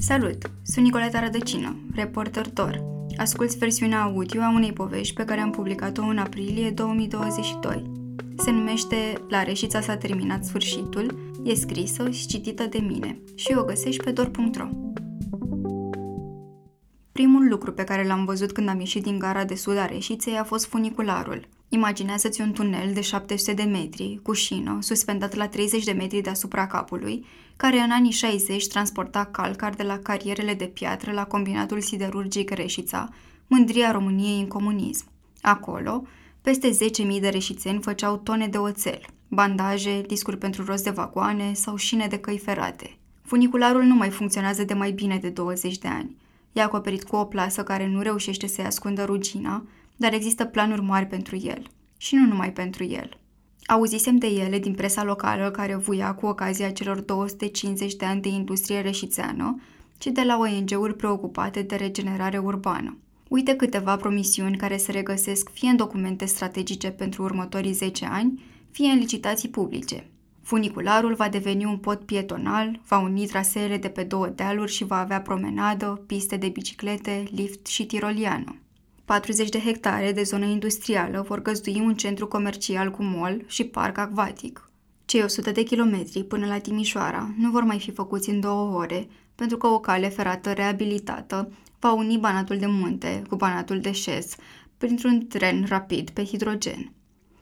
Salut! Sunt Nicoleta Rădăcină, reporter TOR. Asculți versiunea audio a unei povești pe care am publicat-o în aprilie 2022. Se numește La Reșița s-a terminat sfârșitul, e scrisă și citită de mine și o găsești pe dor.ro. Primul lucru pe care l-am văzut când am ieșit din gara de sud a Reșiței a fost funicularul – Imaginează-ți un tunel de 700 de metri, cu șină, suspendat la 30 de metri deasupra capului, care în anii 60 transporta calcar de la carierele de piatră la combinatul siderurgic Reșița, mândria României în comunism. Acolo, peste 10.000 de reșițeni făceau tone de oțel, bandaje, discuri pentru rost de vagoane sau șine de căi ferate. Funicularul nu mai funcționează de mai bine de 20 de ani. E acoperit cu o plasă care nu reușește să-i ascundă rugina, dar există planuri mari pentru el. Și nu numai pentru el. Auzisem de ele din presa locală care vuia cu ocazia celor 250 de ani de industrie reșițeană, ci de la ONG-uri preocupate de regenerare urbană. Uite câteva promisiuni care se regăsesc fie în documente strategice pentru următorii 10 ani, fie în licitații publice. Funicularul va deveni un pod pietonal, va uni traseele de pe două dealuri și va avea promenadă, piste de biciclete, lift și tiroliană. 40 de hectare de zonă industrială vor găzdui un centru comercial cu mall și parc acvatic. Cei 100 de kilometri până la Timișoara nu vor mai fi făcuți în două ore, pentru că o cale ferată reabilitată va uni Banatul de Munte cu Banatul de Șes printr-un tren rapid pe hidrogen.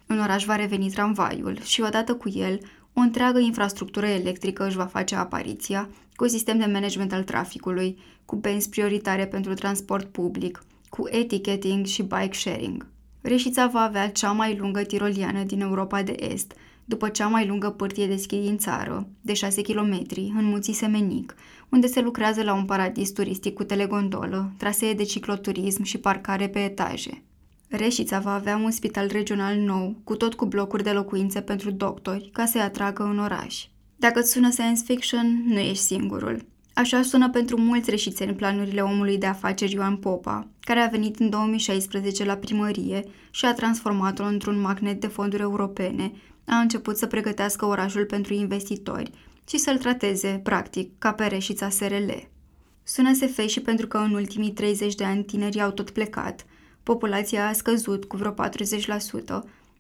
În oraș va reveni tramvaiul și odată cu el o întreagă infrastructură electrică își va face apariția cu sistem de management al traficului, cu benzi prioritare pentru transport public, cu eticheting și bike sharing. Reșița va avea cea mai lungă tiroliană din Europa de Est, după cea mai lungă pârtie de schi din țară, de 6 km, în Munții Semenic, unde se lucrează la un paradis turistic cu telegondolă, trasee de cicloturism și parcare pe etaje. Reșița va avea un spital regional nou, cu tot cu blocuri de locuințe pentru doctori, ca să-i atragă în oraș. Dacă îți sună science fiction, nu ești singurul. Așa sună pentru mulți reșițeni planurile omului de afaceri Ioan Popa, care a venit în 2016 la primărie și a transformat-o într-un magnet de fonduri europene, a început să pregătească orașul pentru investitori și să-l trateze, practic, ca pe reșița SRL. Sună SF și pentru că în ultimii 30 de ani tinerii au tot plecat, populația a scăzut cu vreo 40%,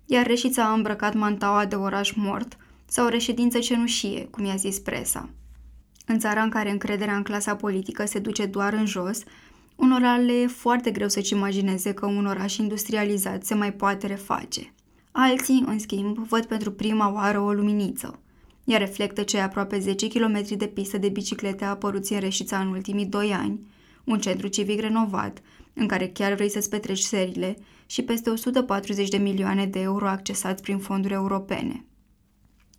iar reșița a îmbrăcat mantaua de oraș mort sau reședință cenușie, cum i-a zis presa. În țara în care încrederea în clasa politică se duce doar în jos, unora le e foarte greu să-și imagineze că un oraș industrializat se mai poate reface. Alții, în schimb, văd pentru prima oară o luminiță. Ea reflectă cei aproape 10 km de pistă de biciclete apăruți în Reșița în ultimii 2 ani, un centru civic renovat, în care chiar vrei să-ți petreci serile, și peste 140 de milioane de euro accesați prin fonduri europene.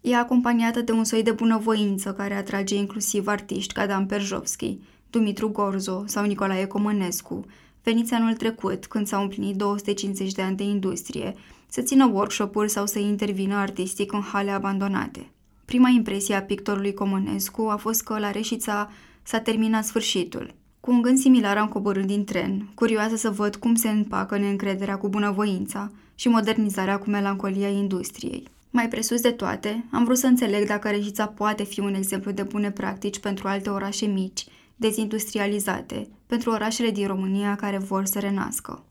E acompaniată de un soi de bunăvoință care atrage inclusiv artiști ca Dan Perjovski, Dumitru Gorzo sau Nicolae Comănescu, veniți anul trecut, când s-au împlinit 250 de ani de industrie, să țină workshop-uri sau să intervină artistic în hale abandonate. Prima impresie a pictorului Comănescu a fost că la Reșița s-a terminat sfârșitul. Cu un gând similar am coborât din tren, curioasă să văd cum se împacă neîncrederea cu bunăvoința și modernizarea cu melancolia industriei. Mai presus de toate, am vrut să înțeleg dacă Reșița poate fi un exemplu de bune practici pentru alte orașe mici, dezindustrializate, pentru orașele din România care vor să renască.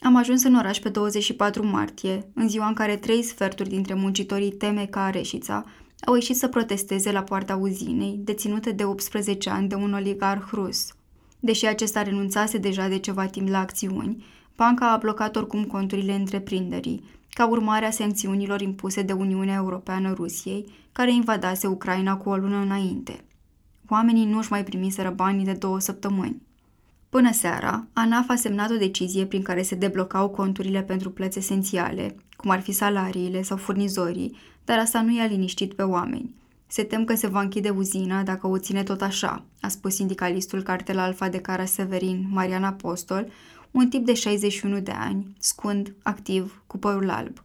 Am ajuns în oraș pe 24 martie, în ziua în care trei sferturi dintre muncitorii teme ca Reșița au ieșit să protesteze la poarta uzinei, deținută de 18 ani de un oligarh rus. Deși acesta renunțase deja de ceva timp la acțiuni, banca a blocat oricum conturile întreprinderii, ca urmare a sancțiunilor impuse de Uniunea Europeană Rusiei, care invadase Ucraina cu o lună înainte. Oamenii nu își mai primiseră banii de două săptămâni. Până seara, ANAF a semnat o decizie prin care se deblocau conturile pentru plăți esențiale, cum ar fi salariile sau furnizorii, dar asta nu i-a liniștit pe oameni. Se tem că se va închide uzina dacă o ține tot așa, a spus sindicalistul cartel Alfa de Cara Severin, Marian Apostol, un tip de 61 de ani, scund, activ, cu părul alb.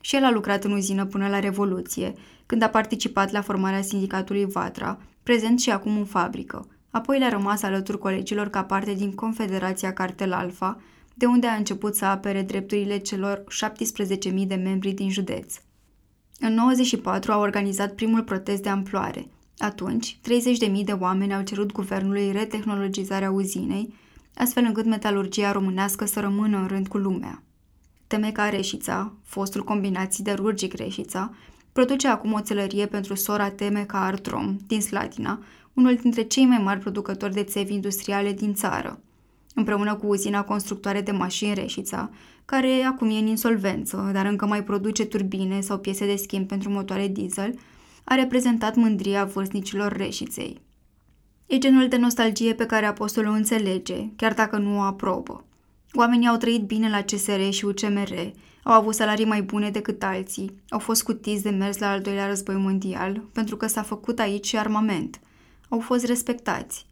Și el a lucrat în uzină până la Revoluție, când a participat la formarea sindicatului Vatra, prezent și acum în fabrică. Apoi le-a rămas alături colegilor ca parte din Confederația Cartel Alfa, de unde a început să apere drepturile celor 17.000 de membri din județ. În 94 a organizat primul protest de amploare. Atunci, 30.000 de oameni au cerut guvernului retehnologizarea uzinei, astfel încât metalurgia românească să rămână în rând cu lumea. Temeca Reșița, fostul combinat siderurgic Reșița, produce acum o țelărie pentru sora Temeca Artrom din Slatina, unul dintre cei mai mari producători de țevi industriale din țară. Împreună cu uzina constructoare de mașini Reșița, care acum e în insolvență, dar încă mai produce turbine sau piese de schimb pentru motoare diesel, a reprezentat mândria vârstnicilor Reșiței. E genul de nostalgie pe care apostolul o înțelege, chiar dacă nu o aprobă. Oamenii au trăit bine la CSR și UCMR, au avut salarii mai bune decât alții, au fost scutiți de mers la al doilea război mondial, pentru că s-a făcut aici și armament. Au fost respectați.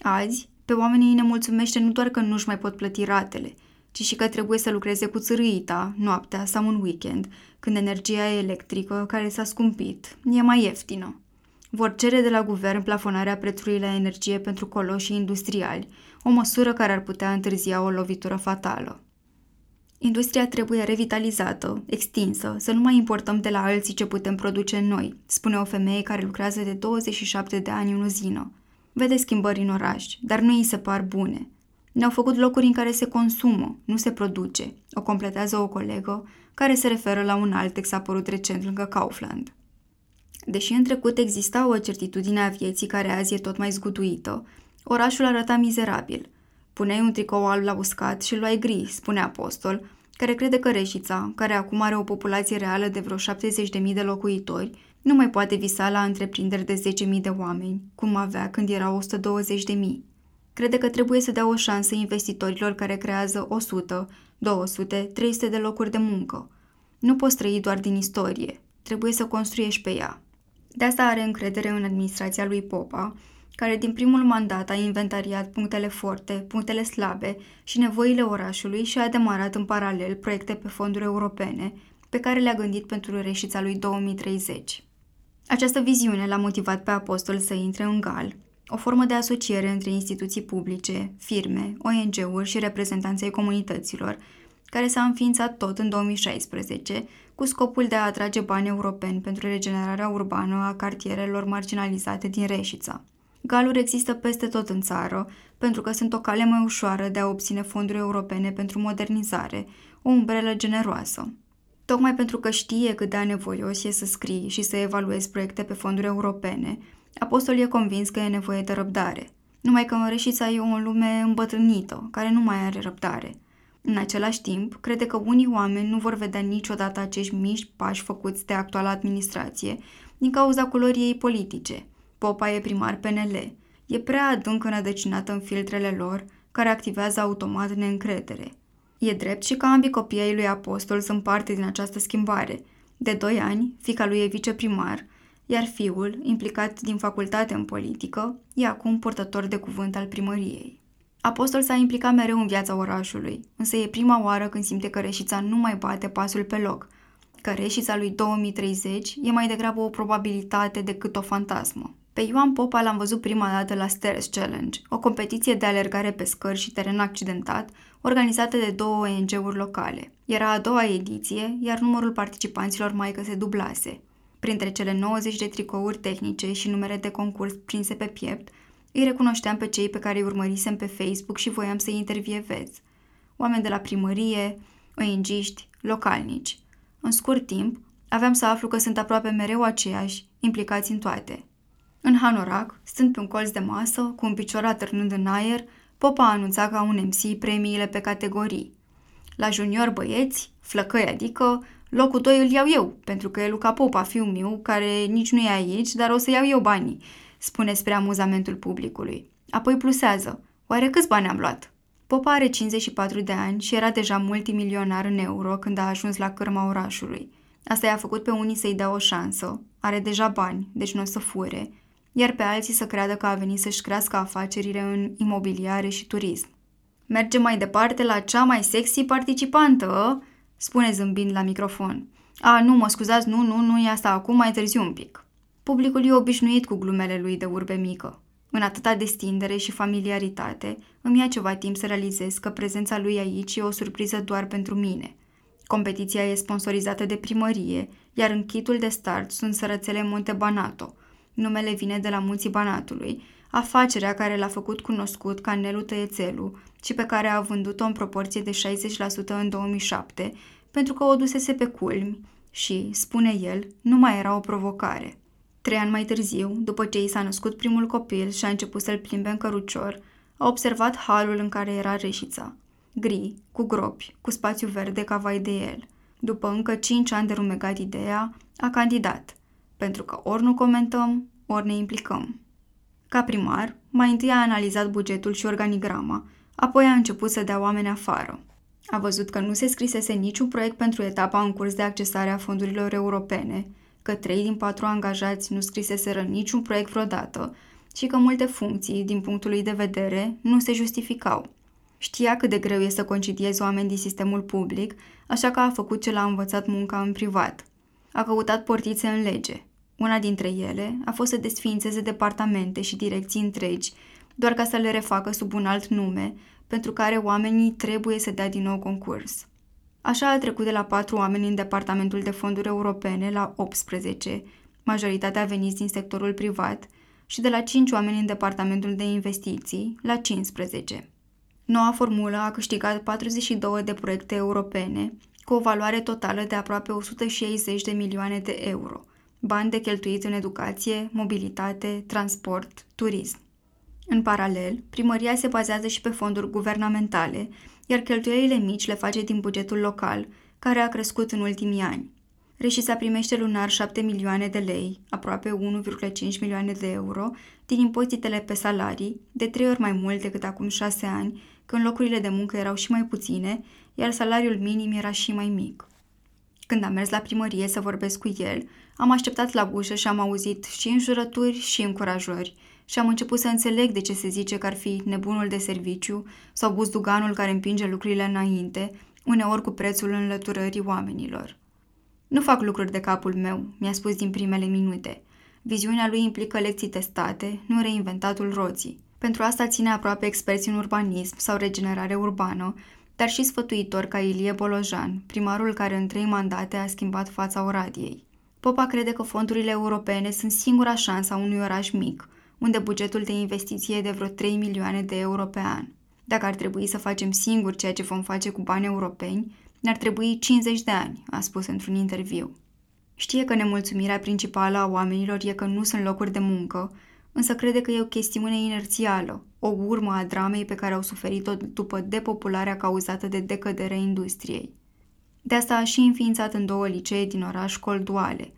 Azi, pe oamenii îi nemulțumește nu doar că nu-și mai pot plăti ratele, ci și că trebuie să lucreze cu țărâita, noaptea sau un weekend, când energia electrică, care s-a scumpit, e mai ieftină. Vor cere de la guvern plafonarea prețului la energie pentru coloșii industriali, o măsură care ar putea întârzia o lovitură fatală. Industria trebuie revitalizată, extinsă, să nu mai importăm de la alții ce putem produce noi, spune o femeie care lucrează de 27 de ani în uzină. Vede schimbări în oraș, dar nu îi se par bune. Ne-au făcut locuri în care se consumă, nu se produce, o completează o colegă care se referă la un alt ex apărut recent lângă Kaufland. Deși în trecut exista o certitudine a vieții care azi e tot mai zguduită, orașul arăta mizerabil. Puneai un tricou alb la uscat și luai gri, spune Apostol, care crede că Reșița, care acum are o populație reală de vreo 70.000 de locuitori, nu mai poate visa la întreprinderi de 10.000 de oameni, cum avea când era 120.000. Crede că trebuie să dea o șansă investitorilor care creează 100, 200, 300 de locuri de muncă. Nu poți trăi doar din istorie, trebuie să construiești pe ea. De asta are încredere în administrația lui Popa, care din primul mandat a inventariat punctele forte, punctele slabe și nevoile orașului și a demarat în paralel proiecte pe fonduri europene, pe care le-a gândit pentru reșița lui 2030. Această viziune l-a motivat pe apostol să intre în GAL, o formă de asociere între instituții publice, firme, ONG-uri și reprezentanții comunităților, care s-a înființat tot în 2016 cu scopul de a atrage bani europeni pentru regenerarea urbană a cartierelor marginalizate din Reșița. Galuri există peste tot în țară, pentru că sunt o cale mai ușoară de a obține fonduri europene pentru modernizare, o umbrelă generoasă. Tocmai pentru că știe cât de anevoios e să scrii și să evaluezi proiecte pe fonduri europene, Apostol e convins că e nevoie de răbdare. Numai că Reșița e o lume îmbătrânită, care nu mai are răbdare – în același timp, crede că unii oameni nu vor vedea niciodată acești mici pași făcuți de actuala administrație din cauza culorii ei politice. Popa e primar PNL. E prea adânc înădăcinată în filtrele lor, care activează automat neîncredere. E drept și că ambii copii ai lui Apostol sunt parte din această schimbare. De doi ani, fica lui e viceprimar, iar fiul, implicat din facultate în politică, e acum purtător de cuvânt al primăriei. Apostol s-a implicat mereu în viața orașului, însă e prima oară când simte că Reșița nu mai bate pasul pe loc, că Reșița lui 2030 e mai degrabă o probabilitate decât o fantasmă. Pe Ioan Popa l-am văzut prima dată la Stairs Challenge, o competiție de alergare pe scări și teren accidentat, organizată de două ONG-uri locale. Era a doua ediție, iar numărul participanților mai că se dublase. Printre cele 90 de tricouri tehnice și numere de concurs prinse pe piept, îi recunoșteam pe cei pe care îi urmărisem pe Facebook și voiam să-i intervievez. Oameni de la primărie, ONG-ști, localnici. În scurt timp, aveam să aflu că sunt aproape mereu aceiași, implicați în toate. În Hanorac, stând pe un colț de masă, cu un picior atârnând în aer, Popa a anunțat ca un MC premiile pe categorii. La junior băieți, flăcăi adică, locul 2 îl iau eu, pentru că e Luca Popa, fiul meu, care nici nu e aici, dar o să iau eu banii spune spre amuzamentul publicului. Apoi plusează. Oare câți bani am luat? Popa are 54 de ani și era deja multimilionar în euro când a ajuns la cârma orașului. Asta i-a făcut pe unii să-i dea o șansă. Are deja bani, deci nu o să fure, iar pe alții să creadă că a venit să-și crească afacerile în imobiliare și turism. Merge mai departe la cea mai sexy participantă, spune zâmbind la microfon. A, nu, mă scuzați, nu, nu, nu e asta acum, mai târziu un pic. Publicul e obișnuit cu glumele lui de urbe mică. În atâta destindere și familiaritate, îmi ia ceva timp să realizez că prezența lui aici e o surpriză doar pentru mine. Competiția e sponsorizată de primărie, iar în kitul de start sunt sărățele Monte Banato, Numele vine de la munții Banatului, afacerea care l-a făcut cunoscut ca Nelu Tăiețelu și pe care a vândut-o în proporție de 60% în 2007, pentru că o dusese pe culmi și, spune el, nu mai era o provocare. Trei ani mai târziu, după ce i s-a născut primul copil și a început să-l plimbe în cărucior, a observat halul în care era reșița. Gri, cu gropi, cu spațiu verde ca vai de el. După încă cinci ani de rumegat ideea, a candidat, pentru că ori nu comentăm, ori ne implicăm. Ca primar, mai întâi a analizat bugetul și organigrama, apoi a început să dea oameni afară. A văzut că nu se scrisese niciun proiect pentru etapa în curs de accesare a fondurilor europene, că trei din patru angajați nu scriseseră niciun proiect vreodată și că multe funcții, din punctul lui de vedere, nu se justificau. Știa cât de greu este să concediezi oameni din sistemul public, așa că a făcut ce l-a învățat munca în privat. A căutat portițe în lege. Una dintre ele a fost să desființeze departamente și direcții întregi, doar ca să le refacă sub un alt nume, pentru care oamenii trebuie să dea din nou concurs. Așa a trecut de la patru oameni în Departamentul de Fonduri Europene la 18, majoritatea veniți din sectorul privat, și de la 5 oameni în Departamentul de Investiții la 15. Noua formulă a câștigat 42 de proiecte europene, cu o valoare totală de aproape 160 de milioane de euro, bani de cheltuit în educație, mobilitate, transport, turism. În paralel, primăria se bazează și pe fonduri guvernamentale, iar cheltuielile mici le face din bugetul local, care a crescut în ultimii ani. Reșița primește lunar 7 milioane de lei, aproape 1,5 milioane de euro, din impozitele pe salarii, de trei ori mai mult decât acum șase ani, când locurile de muncă erau și mai puține, iar salariul minim era și mai mic. Când am mers la primărie să vorbesc cu el, am așteptat la ușă și am auzit și înjurături și încurajări și am început să înțeleg de ce se zice că ar fi nebunul de serviciu sau buzduganul care împinge lucrurile înainte, uneori cu prețul înlăturării oamenilor. Nu fac lucruri de capul meu, mi-a spus din primele minute. Viziunea lui implică lecții testate, nu reinventatul roții. Pentru asta ține aproape experți în urbanism sau regenerare urbană, dar și sfătuitor ca Ilie Bolojan, primarul care în trei mandate a schimbat fața Oradiei. Popa crede că fondurile europene sunt singura șansă a unui oraș mic, unde bugetul de investiție e de vreo 3 milioane de euro pe an. Dacă ar trebui să facem singur ceea ce vom face cu bani europeni, ne-ar trebui 50 de ani, a spus într-un interviu. Știe că nemulțumirea principală a oamenilor e că nu sunt locuri de muncă, însă crede că e o chestiune inerțială, o urmă a dramei pe care au suferit-o după depopularea cauzată de decăderea industriei. De asta a și înființat în două licee din oraș școli duale.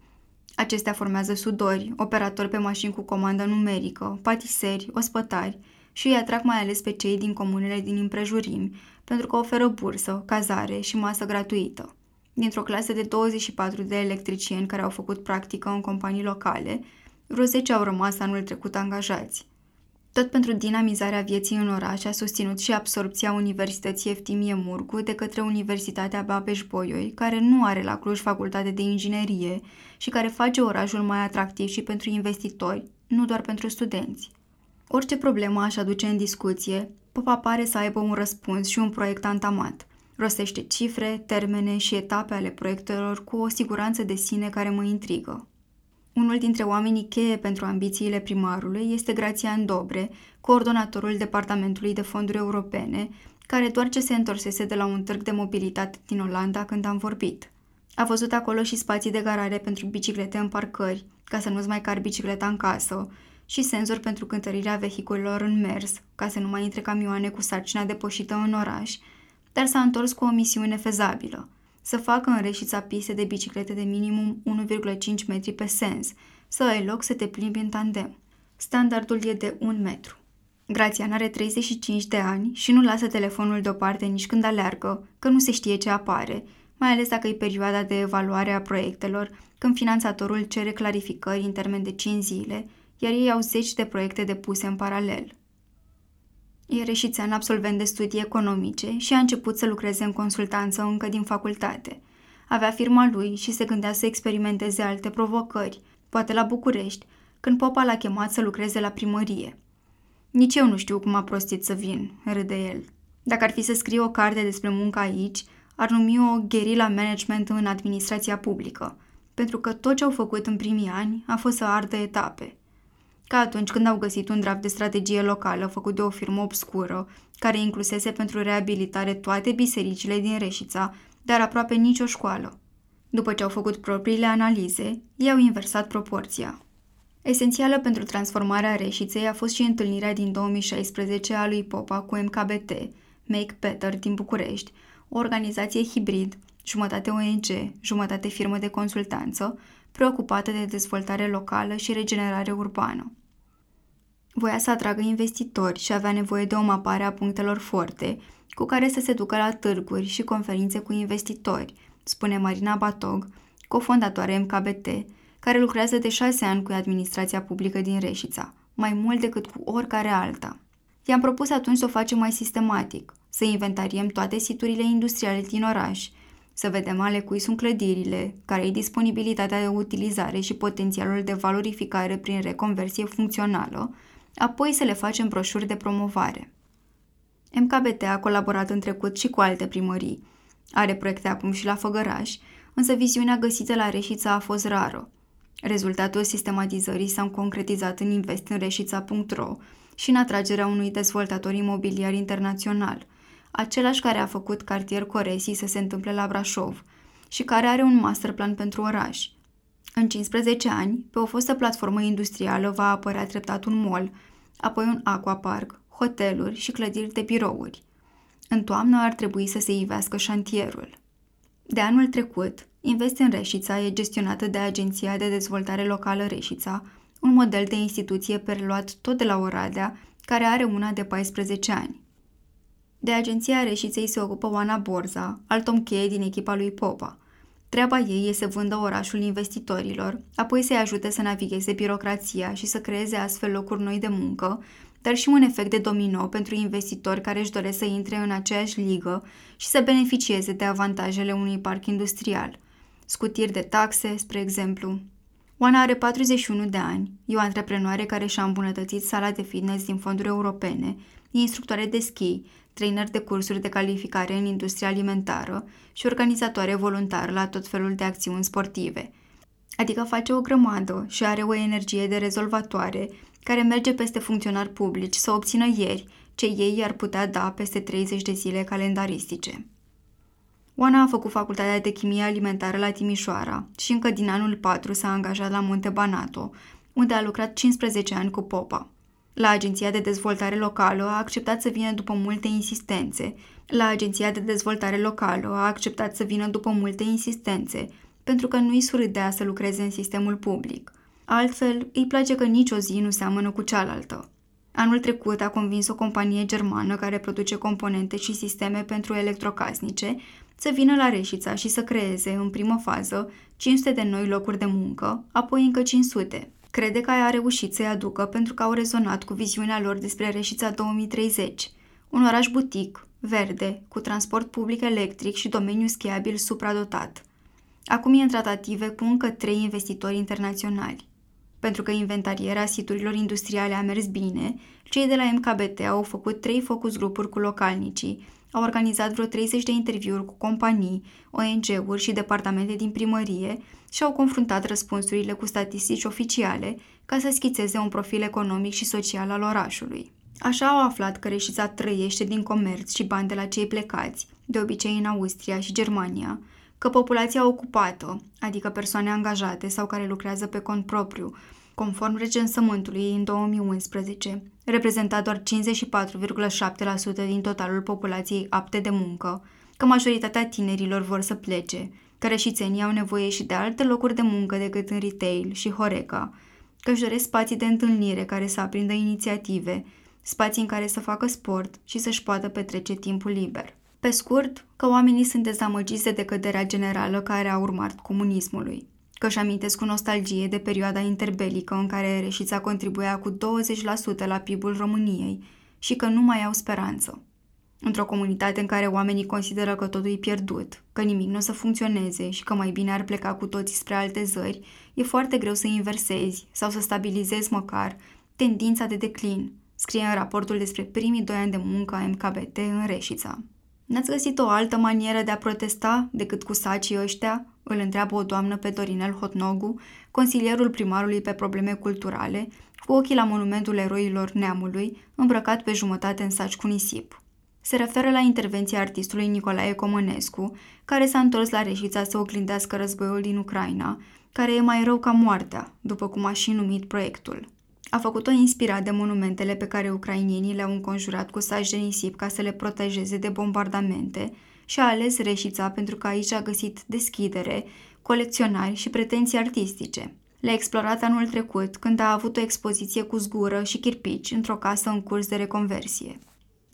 Acestea formează sudori, operatori pe mașini cu comandă numerică, patiseri, ospătari și îi atrag mai ales pe cei din comunele din împrejurimi, pentru că oferă bursă, cazare și masă gratuită. Dintr-o clasă de 24 de electricieni care au făcut practică în companii locale, vreo 10 au rămas anul trecut angajați. Tot pentru dinamizarea vieții în oraș a susținut și absorpția Universității Eftimie Murgu de către Universitatea Babeș-Bolyai, care nu are la Cluj facultate de inginerie și care face orașul mai atractiv și pentru investitori, nu doar pentru studenți. Orice problemă aș aduce în discuție, Popa pare să aibă un răspuns și un proiect antamat. Rostește cifre, termene și etape ale proiectelor cu o siguranță de sine care mă intrigă. Unul dintre oamenii cheie pentru ambițiile primarului este Grațian Dobre, coordonatorul Departamentului de Fonduri Europene, care doar ce se întorsese de la un târg de mobilitate din Olanda când am vorbit. A văzut acolo și spații de garare pentru biciclete în parcări, ca să nu-ți mai car bicicleta în casă, și senzori pentru cântărirea vehiculelor în mers, ca să nu mai intre camioane cu sarcina depășită în oraș, dar s-a întors cu o misiune fezabilă – să facă în reșița piste de biciclete de minimum 1,5 metri pe sens, să ai loc să te plimbi în tandem. Standardul e de 1 metru. Grațian are 35 de ani și nu lasă telefonul deoparte nici când aleargă, că nu se știe ce apare, mai ales dacă e perioada de evaluare a proiectelor, când finanțatorul cere clarificări în termen de 5 zile, iar ei au zeci de proiecte depuse în paralel. E reșițean absolvent de studii economice și a început să lucreze în consultanță încă din facultate. Avea firma lui și se gândea să experimenteze alte provocări, poate la București, când popa l-a chemat să lucreze la primărie. Nici eu nu știu cum a prostit să vin, râde el. Dacă ar fi să scrie o carte despre munca aici, ar numi o gherila management în administrația publică, pentru că tot ce au făcut în primii ani a fost să ardă etape – ca atunci când au găsit un draft de strategie locală făcut de o firmă obscură, care inclusese pentru reabilitare toate bisericile din Reșița, dar aproape nicio școală. După ce au făcut propriile analize, ei au inversat proporția. Esențială pentru transformarea Reșiței a fost și întâlnirea din 2016 a lui Popa cu MKBT, Make Better din București, o organizație hibrid, jumătate ONG, jumătate firmă de consultanță, preocupată de dezvoltare locală și regenerare urbană. Voia să atragă investitori și avea nevoie de o mapare a punctelor forte, cu care să se ducă la târguri și conferințe cu investitori, spune Marina Batog, cofondatoare MKBT, care lucrează de șase ani cu administrația publică din Reșița, mai mult decât cu oricare alta. I-am propus atunci să o facem mai sistematic, să inventariem toate siturile industriale din oraș, să vedem ale cui sunt clădirile, care e disponibilitatea de utilizare și potențialul de valorificare prin reconversie funcțională, apoi să le facem broșuri de promovare. MKBT a colaborat în trecut și cu alte primării. Are proiecte acum și la Făgăraș, însă viziunea găsită la Reșița a fost rară. Rezultatul sistematizării s-a concretizat în invest în reșița.ro și în atragerea unui dezvoltator imobiliar internațional, același care a făcut cartier Coresi să se întâmple la Brașov și care are un masterplan pentru oraș. În 15 ani, pe o fostă platformă industrială va apărea treptat un mall, apoi un aquapark, hoteluri și clădiri de birouri. În toamnă ar trebui să se ivească șantierul. De anul trecut, Invest în Reșița e gestionată de Agenția de Dezvoltare Locală Reșița, un model de instituție preluat tot de la Oradea, care are una de 14 ani. De agenția Reșiței se ocupă Oana Borza, alt om cheie din echipa lui Popa. Treaba ei e să vândă orașul investitorilor, apoi să-i ajute să navigheze birocrația și să creeze astfel locuri noi de muncă, dar și un efect de domino pentru investitori care își doresc să intre în aceeași ligă și să beneficieze de avantajele unui parc industrial. Scutiri de taxe, spre exemplu. Oana are 41 de ani, e o antreprenoare care și-a îmbunătățit sala de fitness din fonduri europene, e instructoare de schi, trainer de cursuri de calificare în industria alimentară și organizatoare voluntară la tot felul de acțiuni sportive. Adică face o grămadă și are o energie de rezolvatoare care merge peste funcționari publici să obțină ieri ce ei i-ar putea da peste 30 de zile calendaristice. Oana a făcut facultatea de chimie alimentară la Timișoara și încă din anul 4 s-a angajat la Monte Banato, unde a lucrat 15 ani cu Popa. La Agenția de Dezvoltare Locală a acceptat să vină după multe insistențe. La Agenția de Dezvoltare Locală a acceptat să vină după multe insistențe, pentru că nu-i surâdea să lucreze în sistemul public. Altfel, îi place că nicio zi nu seamănă cu cealaltă. Anul trecut a convins o companie germană care produce componente și sisteme pentru electrocasnice să vină la Reșița și să creeze, în primă fază, 500 de noi locuri de muncă, apoi încă 500. Crede că a reușit să-i aducă pentru că au rezonat cu viziunea lor despre Reșița 2030, un oraș butic, verde, cu transport public electric și domeniu schiabil supradotat. Acum e în tratative cu încă trei investitori internaționali. Pentru că inventarierea siturilor industriale a mers bine, cei de la MKBT au făcut trei focus grupuri cu localnicii, au organizat vreo 30 de interviuri cu companii, ONG-uri și departamente din primărie și au confruntat răspunsurile cu statistici oficiale ca să schițeze un profil economic și social al orașului. Așa au aflat că Reșița trăiește din comerț și bani de la cei plecați, de obicei în Austria și Germania, că populația ocupată, adică persoane angajate sau care lucrează pe cont propriu, conform recensământului în 2011, reprezenta doar 54,7% din totalul populației apte de muncă, că majoritatea tinerilor vor să plece, că rășițenii au nevoie și de alte locuri de muncă decât în retail și Horeca, că își doresc spații de întâlnire care să aprindă inițiative, spații în care să facă sport și să-și poată petrece timpul liber. Pe scurt, că oamenii sunt dezamăgiți de decăderea generală care a urmat comunismului că își amintesc cu nostalgie de perioada interbelică în care Reșița contribuia cu 20% la PIB-ul României și că nu mai au speranță. Într-o comunitate în care oamenii consideră că totul e pierdut, că nimic nu o să funcționeze și că mai bine ar pleca cu toții spre alte zări, e foarte greu să inversezi sau să stabilizezi măcar tendința de declin, scrie în raportul despre primii doi ani de muncă a MKBT în Reșița. N-ați găsit o altă manieră de a protesta decât cu sacii ăștia? îl întreabă o doamnă pe Dorinel Hotnogu, consilierul primarului pe probleme culturale, cu ochii la monumentul eroilor neamului, îmbrăcat pe jumătate în saci cu nisip. Se referă la intervenția artistului Nicolae Comănescu, care s-a întors la Reșița să oglindească războiul din Ucraina, care e mai rău ca moartea, după cum a și numit proiectul. A făcut-o inspirat de monumentele pe care ucrainienii le-au înconjurat cu saci de nisip ca să le protejeze de bombardamente și a ales Reșița pentru că aici a găsit deschidere, colecționari și pretenții artistice. Le-a explorat anul trecut, când a avut o expoziție cu zgură și chirpici într-o casă în curs de reconversie.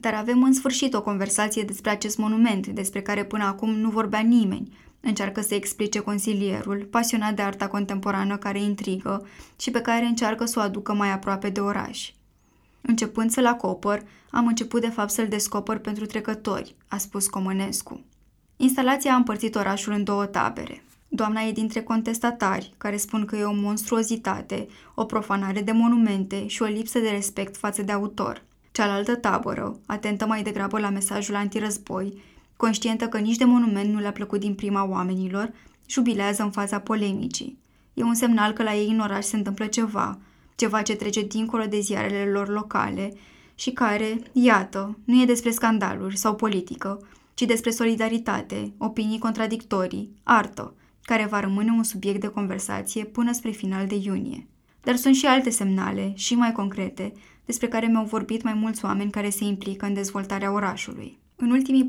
Dar avem în sfârșit o conversație despre acest monument, despre care până acum nu vorbea nimeni, încearcă să explice consilierul, pasionat de arta contemporană care intrigă și pe care încearcă să o aducă mai aproape de oraș. Începând să-l acopăr, am început de fapt să-l descoper pentru trecători, a spus Comănescu. Instalația a împărțit orașul în două tabere. Doamna e dintre contestatari, care spun că e o monstruozitate, o profanare de monumente și o lipsă de respect față de autor. Cealaltă tabără, atentă mai degrabă la mesajul antirăzboi, conștientă că nici de monument nu le-a plăcut din prima oamenilor, jubilează în fața polemicii. E un semnal că la ei în oraș se întâmplă ceva, ceva ce trece dincolo de ziarele lor locale și care, iată, nu e despre scandaluri sau politică, ci despre solidaritate, opinii contradictorii, artă, care va rămâne un subiect de conversație până spre final de iunie. Dar sunt și alte semnale, și mai concrete, despre care mi-au vorbit mai mulți oameni care se implică în dezvoltarea orașului. În ultimii 4-5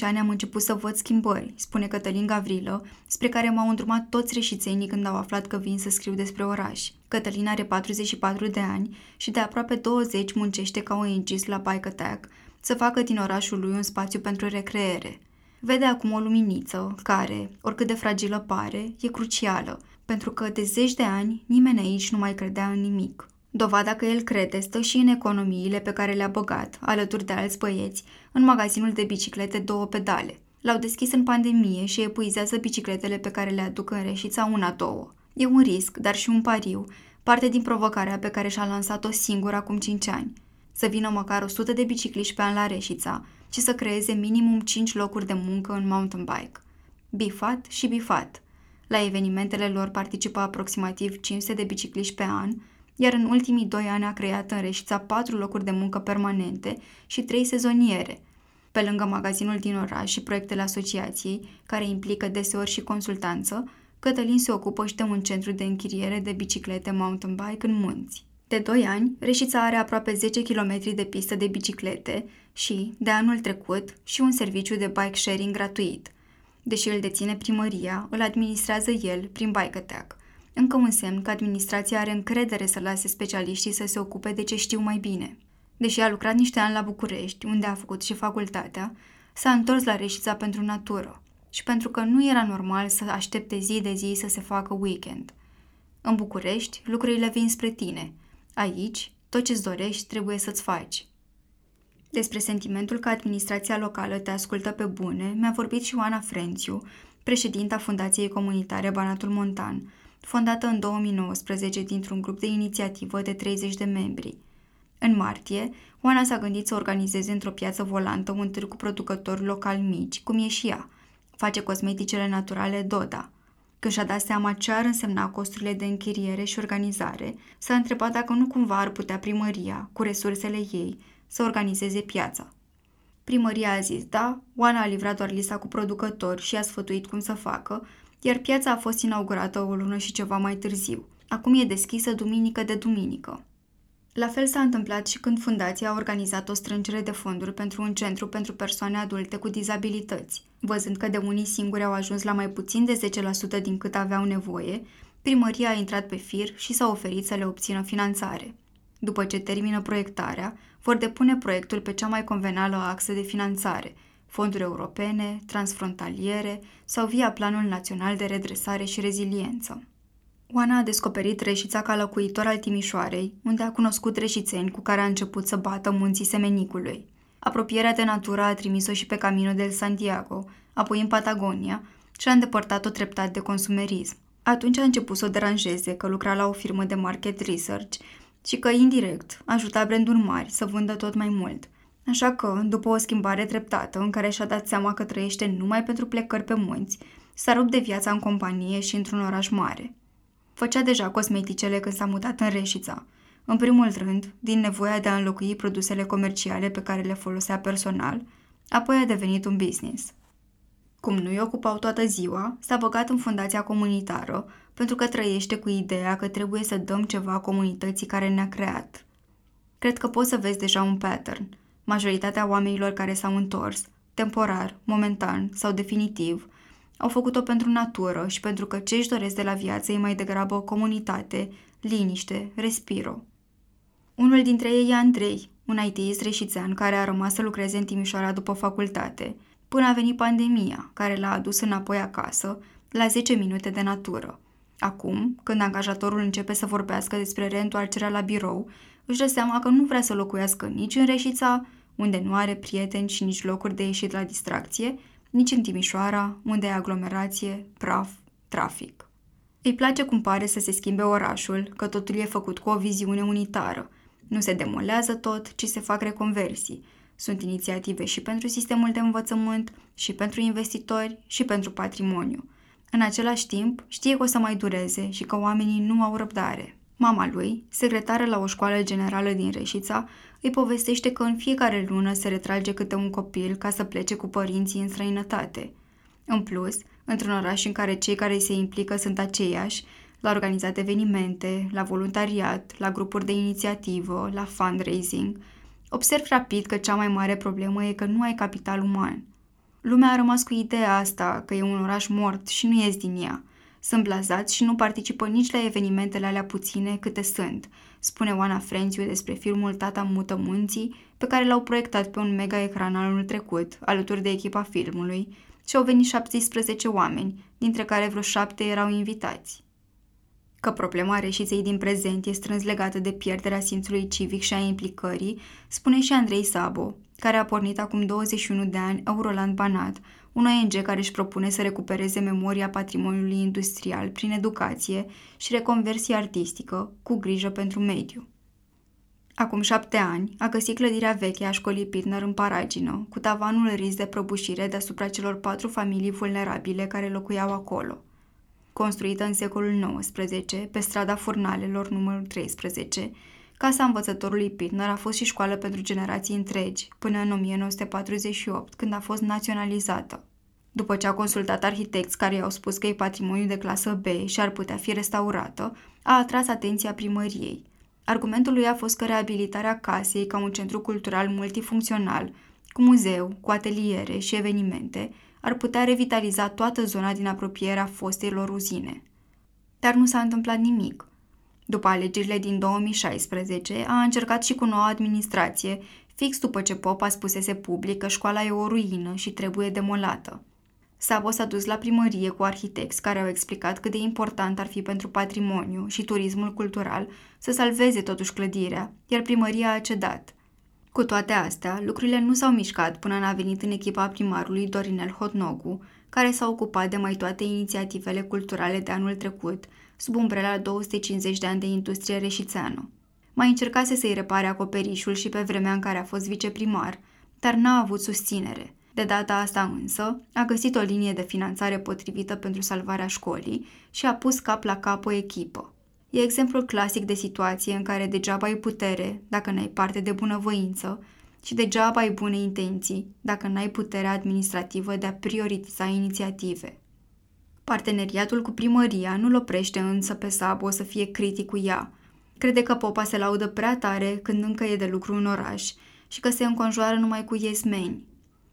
ani am început să văd schimbări, spune Cătălin Gavrilă, spre care m-au îndrumat toți reșițenii când au aflat că vin să scriu despre oraș. Cătălin are 44 de ani și de aproape 20 muncește ca ONGist la Bike Attack, să facă din orașul lui un spațiu pentru recreere. Vede acum o luminiță care, oricât de fragilă pare, e crucială, pentru că de zeci de ani nimeni aici nu mai credea în nimic. Dovada că el crede stă și în economiile pe care le-a băgat, alături de alți băieți, în magazinul de biciclete două pedale. L-au deschis în pandemie și epuizează bicicletele pe care le aduc în reșița una-două. E un risc, dar și un pariu, parte din provocarea pe care și-a lansat-o singur acum 5 ani. Să vină măcar 100 de bicicliști pe an la Reșița și să creeze minimum 5 locuri de muncă în mountain bike. Bifat și bifat. La evenimentele lor participă aproximativ 500 de bicicliști pe an, iar în ultimii doi ani a creat în Reșița patru locuri de muncă permanente și trei sezoniere. Pe lângă magazinul din oraș și proiectele asociației, care implică deseori și consultanță, Cătălin se ocupă și de un centru de închiriere de biciclete mountain bike în munți. De 2 ani, Reșița are aproape 10 km de pistă de biciclete și, de anul trecut, și un serviciu de bike sharing gratuit. Deși îl deține primăria, îl administrează el prin Bike Attack. Încă un semn că administrația are încredere să lase specialiștii să se ocupe de ce știu mai bine. Deși a lucrat niște ani la București, unde a făcut și facultatea, s-a întors la Reșița pentru natură și pentru că nu era normal să aștepte zi de zi să se facă weekend. În București, lucrurile vin spre tine. Aici, tot ce-ți dorești trebuie să-ți faci. Despre sentimentul că administrația locală te ascultă pe bune, mi-a vorbit și Oana Frențiu, președinta Fundației Comunitare Banatul Montan, fondată în 2019 dintr-un grup de inițiativă de 30 de membri. În martie, Oana s-a gândit să organizeze într-o piață volantă un târg cu producători locali mici, cum e și ea. Face cosmeticele naturale Doda. Când și-a dat seama ce ar însemna costurile de închiriere și organizare, s-a întrebat dacă nu cumva ar putea primăria, cu resursele ei, să organizeze piața. Primăria a zis da, Oana a livrat doar lista cu producători și a sfătuit cum să facă, iar piața a fost inaugurată o lună și ceva mai târziu. Acum e deschisă duminică de duminică. La fel s-a întâmplat și când fundația a organizat o strângere de fonduri pentru un centru pentru persoane adulte cu dizabilități. Văzând că de unii singuri au ajuns la mai puțin de 10% din cât aveau nevoie, primăria a intrat pe fir și s-a oferit să le obțină finanțare. După ce termină proiectarea, vor depune proiectul pe cea mai convenală axă de finanțare – fonduri europene, transfrontaliere sau via Planul Național de Redresare și Reziliență. Oana a descoperit Reșița ca locuitor al Timișoarei, unde a cunoscut reșițeni cu care a început să bată munții Semenicului. Apropierea de natură a trimis-o și pe Camino del Santiago, apoi în Patagonia, și a îndepărtat-o treptat de consumerism. Atunci a început să o deranjeze că lucra la o firmă de market research și că, indirect, ajuta branduri mari să vândă tot mai mult – Așa că, după o schimbare treptată în care și-a dat seama că trăiește numai pentru plecări pe munți, S-a rupt de viața în companie și într-un oraș mare. Făcea deja cosmeticele când s-a mutat în Reșița. În primul rând, din nevoia de a înlocui produsele comerciale pe care le folosea personal, apoi a devenit un business. Cum nu-i ocupau toată ziua, s-a băgat în fundația comunitară, pentru că trăiește cu ideea că trebuie să dăm ceva comunității care ne-a creat. Cred că poți să vezi deja un pattern. Majoritatea oamenilor care s-au întors, temporar, momentan sau definitiv, au făcut-o pentru natură și pentru că ce își doresc de la viață e mai degrabă o comunitate, liniște, respiro. Unul dintre ei e Andrei, un IT-ist reșițean care a rămas să lucreze în Timișoara după facultate, până a venit pandemia, care l-a adus înapoi acasă, la 10 minute de natură. Acum, când angajatorul începe să vorbească despre reîntoarcerea la birou, își dă seama că nu vrea să locuiască nici în Reșița, unde nu are prieteni și nici locuri de ieșit la distracție, nici în Timișoara, unde e aglomerație, praf, trafic. Îi place cum pare să se schimbe orașul, că totul e făcut cu o viziune unitară. Nu se demolează tot, ci se fac reconversii. Sunt inițiative și pentru sistemul de învățământ, și pentru investitori, și pentru patrimoniu. În același timp, știe că o să mai dureze și că oamenii nu au răbdare. Mama lui, secretară la o școală generală din Reșița, îi povestește că în fiecare lună se retrage câte un copil ca să plece cu părinții în străinătate. În plus, într-un oraș în care cei care se implică sunt aceiași, la organizat evenimente, la voluntariat, la grupuri de inițiativă, la fundraising, observ rapid că cea mai mare problemă e că nu ai capital uman. Lumea a rămas cu ideea asta că e un oraș mort și nu ies din ea – sunt blazați și nu participă nici la evenimentele alea puține câte sunt, spune Oana Frențiu despre filmul Tata mută munții, pe care l-au proiectat pe un mega ecran anul trecut, alături de echipa filmului, și au venit 17 oameni, dintre care vreo șapte erau invitați. Că problema reșiței din prezent e strâns legată de pierderea simțului civic și a implicării, spune și Andrei Sabo, care a pornit acum 21 de ani Euroland Banat, un ONG care își propune să recupereze memoria patrimoniului industrial prin educație și reconversie artistică, cu grijă pentru mediu. Acum șapte ani, a găsit clădirea veche a școlii Pitner în paragină, cu tavanul ris de prăbușire deasupra celor patru familii vulnerabile care locuiau acolo. Construită în secolul XIX, pe strada Furnalelor numărul 13, Casa învățătorului Pitner a fost și școală pentru generații întregi, până în 1948, când a fost naționalizată. După ce a consultat arhitecți care i-au spus că e patrimoniu de clasă B și ar putea fi restaurată, a atras atenția primăriei. Argumentul lui a fost că reabilitarea casei ca un centru cultural multifuncțional, cu muzeu, cu ateliere și evenimente, ar putea revitaliza toată zona din apropierea fostelor uzine. Dar nu s-a întâmplat nimic. După alegerile din 2016, a încercat și cu noua administrație, fix după ce Popa spusese public că școala e o ruină și trebuie demolată. Sabo s-a dus la primărie cu arhitecți care au explicat cât de important ar fi pentru patrimoniu și turismul cultural să salveze totuși clădirea, iar primăria a cedat. Cu toate astea, lucrurile nu s-au mișcat până n-a venit în echipa primarului Dorinel Hotnogu, care s-a ocupat de mai toate inițiativele culturale de anul trecut, sub umbrela 250 de ani de industrie reșițeană. Mai încercase să-i repare acoperișul și pe vremea în care a fost viceprimar, dar n-a avut susținere. De data asta însă, a găsit o linie de finanțare potrivită pentru salvarea școlii și a pus cap la cap o echipă. E exemplul clasic de situație în care degeaba ai putere dacă n-ai parte de bunăvoință și degeaba ai bune intenții dacă n-ai puterea administrativă de a prioritiza inițiative. Parteneriatul cu primăria nu-l oprește însă pe Sabo să fie critic cu ea. Crede că popa se laudă prea tare când încă e de lucru în oraș și că se înconjoară numai cu iesmeni.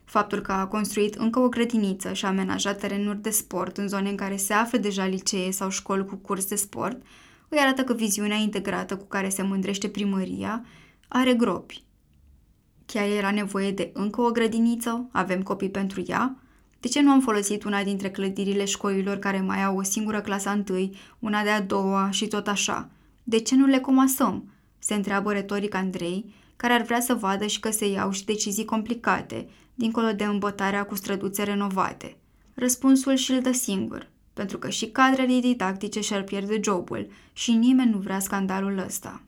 Faptul că a construit încă o grădiniță și a amenajat terenuri de sport în zone în care se află deja licee sau școli cu curs de sport, îi arată că viziunea integrată cu care se mândrește primăria are gropi. Chiar era nevoie de încă o grădiniță? Avem copii pentru ea? De ce nu am folosit una dintre clădirile școlilor care mai au o singură clasă întâi, una de a doua și tot așa? De ce nu le comasăm? Se întreabă retoric Andrei, care ar vrea să vadă și că se iau și decizii complicate, dincolo de îmbătarea cu străduțe renovate. Răspunsul și-l dă singur, pentru că și cadrele didactice și-ar pierde jobul și nimeni nu vrea scandalul ăsta.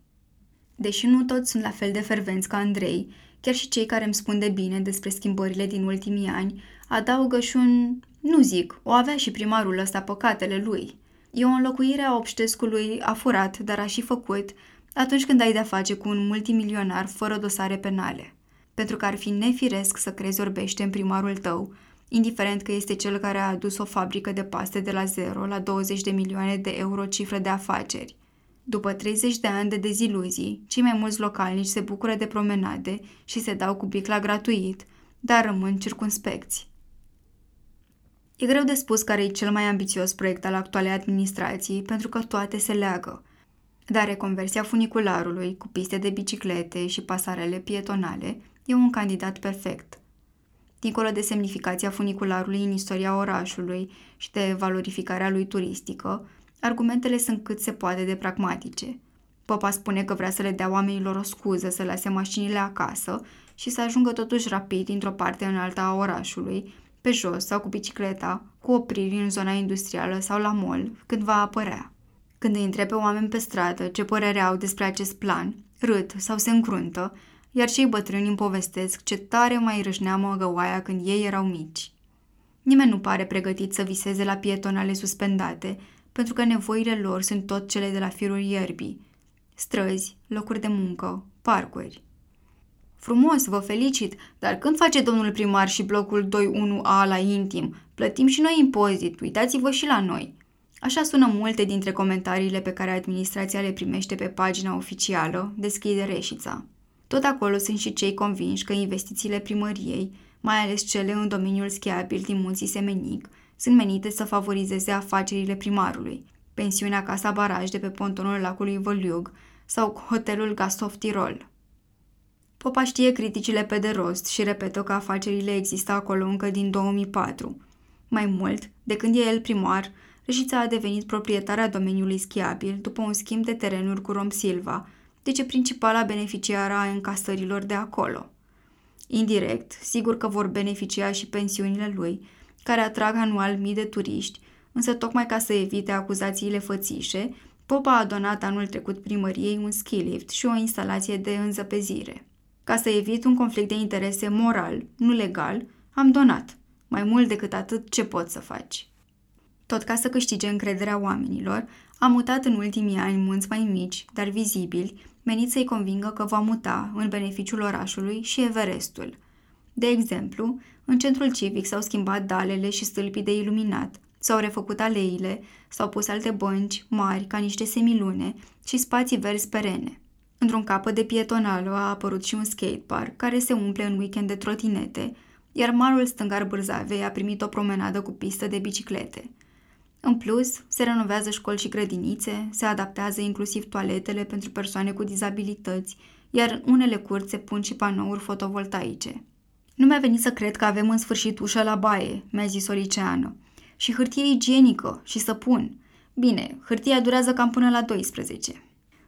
Deși nu toți sunt la fel de fervenți ca Andrei, Chiar și cei care îmi spun de bine despre schimbările din ultimii ani adaugă și un, nu zic, o avea și primarul ăsta păcatele lui. E o înlocuire a obștescului a furat, dar a și făcut, atunci când ai de-a face cu un multimilionar fără dosare penale. Pentru că ar fi nefiresc să crezi orbește în primarul tău, indiferent că este cel care a adus o fabrică de paste de la zero la 20 de milioane de euro cifră de afaceri. După 30 de ani de deziluzii, cei mai mulți localnici se bucură de promenade și se dau cu bicla gratuit, dar rămân circunspecți. E greu de spus care e cel mai ambițios proiect al actualei administrații, pentru că toate se leagă. Dar reconversia funicularului cu piste de biciclete și pasarele pietonale e un candidat perfect. Dincolo de semnificația funicularului în istoria orașului și de valorificarea lui turistică, argumentele sunt cât se poate de pragmatice. Popa spune că vrea să le dea oamenilor o scuză să lase mașinile acasă și să ajungă totuși rapid dintr-o parte în alta a orașului, pe jos sau cu bicicleta, cu opriri în zona industrială sau la mall, când va apărea. Când îi întrebe oameni pe stradă ce părere au despre acest plan, râd sau se încruntă, iar cei bătrâni îmi povestesc ce tare mai râșnea măgăoaia când ei erau mici. Nimeni nu pare pregătit să viseze la pietonale suspendate, pentru că nevoile lor sunt tot cele de la firul ierbii. Străzi, locuri de muncă, parcuri. Frumos, vă felicit, dar când face domnul primar și blocul 21A la intim? Plătim și noi impozit, uitați-vă și la noi. Așa sună multe dintre comentariile pe care administrația le primește pe pagina oficială, deschide Reșița. Tot acolo sunt și cei convinși că investițiile primăriei, mai ales cele în domeniul schiabil din munții Semenic, sunt menite să favorizeze afacerile primarului, pensiunea Casa Baraj de pe pontonul lacului Văliug sau hotelul Gastov Tirol. Popa știe criticile pe de rost și repetă că afacerile există acolo încă din 2004. Mai mult, de când e el primar, Reșița a devenit proprietarea domeniului schiabil după un schimb de terenuri cu Rom Silva, deci e principala beneficiară a încasărilor de acolo. Indirect, sigur că vor beneficia și pensiunile lui, care atrag anual mii de turiști, însă tocmai ca să evite acuzațiile fățișe, Popa a donat anul trecut primăriei un ski lift și o instalație de înzăpezire. Ca să evit un conflict de interese moral, nu legal, am donat. Mai mult decât atât, ce pot să faci? Tot ca să câștige încrederea oamenilor, a mutat în ultimii ani munți mai mici, dar vizibili, menit să-i convingă că va muta, în beneficiul orașului, și Everestul. De exemplu, în centrul civic s-au schimbat dalele și stâlpii de iluminat, s-au refăcut aleile, s-au pus alte bănci mari ca niște semilune și spații verzi perene. Într-un capăt de pietonală a apărut și un skatepark care se umple în weekend de trotinete, iar malul stângar Bârzavei a primit o promenadă cu pistă de biciclete. În plus, se renovează școli și grădinițe, se adaptează inclusiv toaletele pentru persoane cu dizabilități, iar unele curți se pun și panouri fotovoltaice. Nu mi-a venit să cred că avem în sfârșit ușă la baie, mi-a zis o liceană. Și hârtie igienică și săpun. Bine, hârtia durează cam până la 12.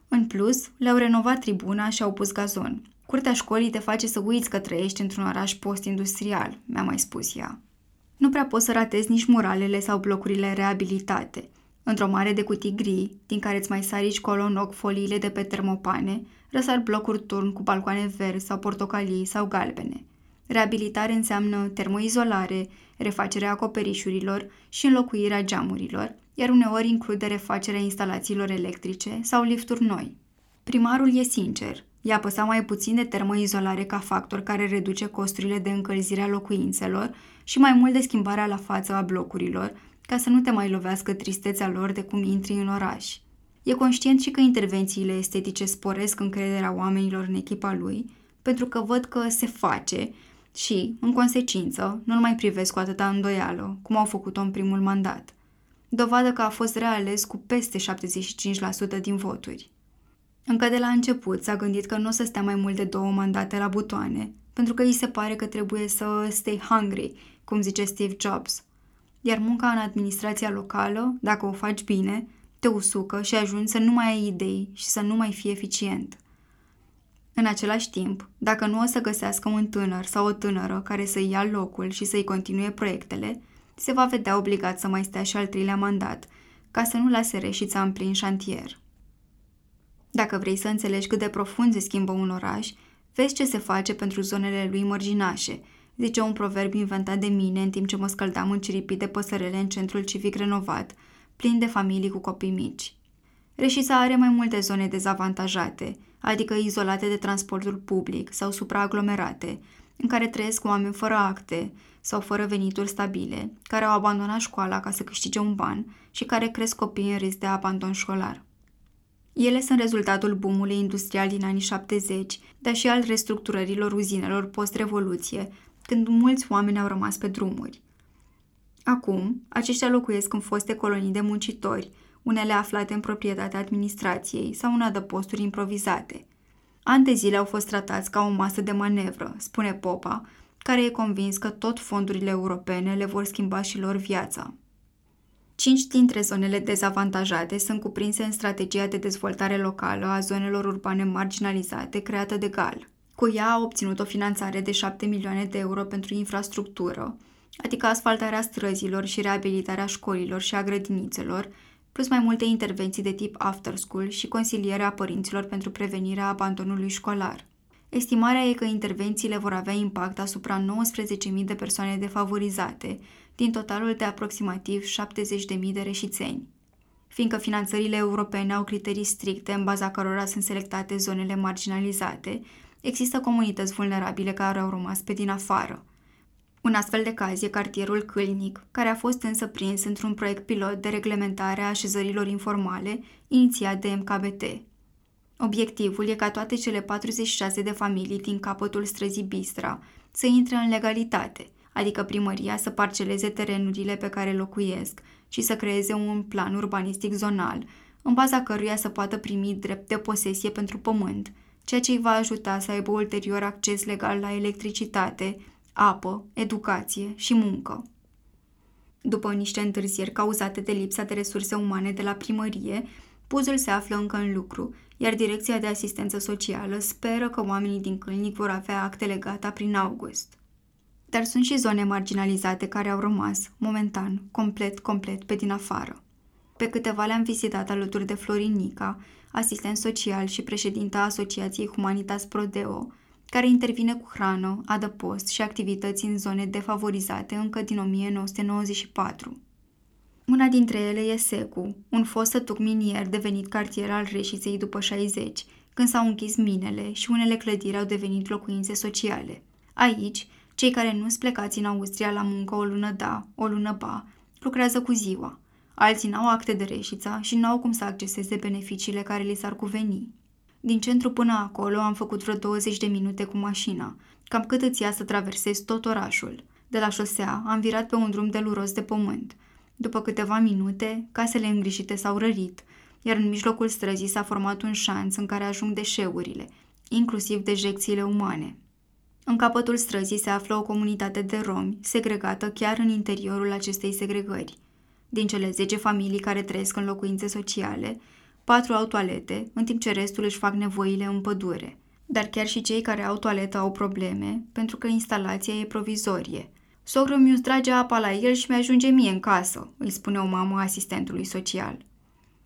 În plus, le-au renovat tribuna și au pus gazon. Curtea școlii te face să uiți că trăiești într-un oraș post-industrial, mi-a mai spus ea. Nu prea poți să ratezi nici muralele sau blocurile reabilitate. Într-o mare de cutii gri, din care îți mai sarici colo în ochi foliile de pe termopane, răsar blocuri turn cu balcoane verzi sau portocalii sau galbene. Reabilitare înseamnă termoizolare, refacerea acoperișurilor și înlocuirea geamurilor, iar uneori include refacerea instalațiilor electrice sau lifturi noi. Primarul e sincer, i-a păsat mai puțin de termoizolare ca factor care reduce costurile de încălzire a locuințelor și mai mult de schimbarea la față a blocurilor, ca să nu te mai lovească tristețea lor de cum intri în oraș. E conștient și că intervențiile estetice sporesc încrederea oamenilor în echipa lui, pentru că văd că se face și, în consecință, nu-l mai privesc cu atâta îndoială, cum au făcut-o în primul mandat. Dovadă că a fost reales cu peste 75% din voturi. Încă de la început s-a gândit că nu o să stea mai mult de două mandate la butoane, pentru că îi se pare că trebuie să stay hungry, cum zice Steve Jobs. Iar munca în administrația locală, dacă o faci bine, te usucă și ajungi să nu mai ai idei și să nu mai fii eficient. În același timp, dacă nu o să găsească un tânăr sau o tânără care să ia locul și să-i continue proiectele, se va vedea obligat să mai stea și al treilea mandat, ca să nu lase reșița în plin șantier. Dacă vrei să înțelegi cât de profund se schimbă un oraș, Vezi ce se face pentru zonele lui mărginașe, zice un proverb inventat de mine în timp ce mă scăldam ciripit de păsărele în centrul civic renovat, plin de familii cu copii mici. Reșița are mai multe zone dezavantajate, adică izolate de transportul public sau supraaglomerate, în care trăiesc oameni fără acte sau fără venituri stabile, care au abandonat școala ca să câștige un ban și care cresc copii în risc de abandon școlar. Ele sunt rezultatul boomului industrial din anii 70, dar și al restructurărilor uzinelor post-revoluție, când mulți oameni au rămas pe drumuri. Acum, aceștia locuiesc în foste colonii de muncitori, unele aflate în proprietatea administrației sau în adăposturi improvizate. Ani de zile au fost tratați ca o masă de manevră, spune Popa, care e convins că tot fondurile europene le vor schimba și lor viața. Cinci dintre zonele dezavantajate sunt cuprinse în strategia de dezvoltare locală a zonelor urbane marginalizate creată de GAL. Cu ea a obținut o finanțare de 7 milioane de euro pentru infrastructură, adică asfaltarea străzilor și reabilitarea școlilor și a grădinițelor, plus mai multe intervenții de tip after school și consilierea părinților pentru prevenirea abandonului școlar. Estimarea e că intervențiile vor avea impact asupra 19.000 de persoane defavorizate, din totalul de aproximativ 70.000 de reșițeni. Fiindcă finanțările europene au criterii stricte în baza cărora sunt selectate zonele marginalizate, există comunități vulnerabile care au rămas pe din afară. Un astfel de caz e cartierul Câlnic, care a fost însă prins într-un proiect pilot de reglementare a așezărilor informale, inițiat de MKBT. Obiectivul e ca toate cele 46 de familii din capătul străzii Bistra să intre în legalitate, adică primăria să parceleze terenurile pe care locuiesc și să creeze un plan urbanistic zonal, în baza căruia să poată primi drept de posesie pentru pământ, ceea ce îi va ajuta să aibă ulterior acces legal la electricitate, apă, educație și muncă. După niște întârzieri cauzate de lipsa de resurse umane de la primărie, puzul se află încă în lucru, iar Direcția de Asistență Socială speră că oamenii din Câlnic vor avea actele gata prin august. Dar sunt și zone marginalizate care au rămas, momentan, complet, complet pe din afară. Pe câteva le-am vizitat alături de Florin Nica, asistent social și președinta Asociației Humanitas Prodeo, care intervine cu hrană, adăpost și activități în zone defavorizate încă din 1994. Una dintre ele e Secu, un fost sătuc minier devenit cartier al Reșiței după 60, când s-au închis minele și unele clădiri au devenit locuințe sociale. Aici, cei care nu-s plecați în Austria la muncă o lună da, o lună ba, lucrează cu ziua. Alții n-au acte de reșița și n-au cum să acceseze beneficiile care li s-ar cuveni. Din centru până acolo am făcut vreo 20 de minute cu mașina, cam cât îți ia să traversezi tot orașul. De la șosea am virat pe un drum deluros de pământ. După câteva minute, casele îngrijite s-au rărit, iar în mijlocul străzii s-a format un șanț în care ajung deșeurile, inclusiv dejecțiile umane. În capătul străzii se află o comunitate de romi, segregată chiar în interiorul acestei segregări. Din cele 10 familii care trăiesc în locuințe sociale, patru au toalete, în timp ce restul își fac nevoile în pădure. Dar chiar și cei care au toaletă au probleme, pentru că instalația e provizorie. Sogru mi trage apa la el și mi-ajunge mie în casă, îi spune o mamă asistentului social.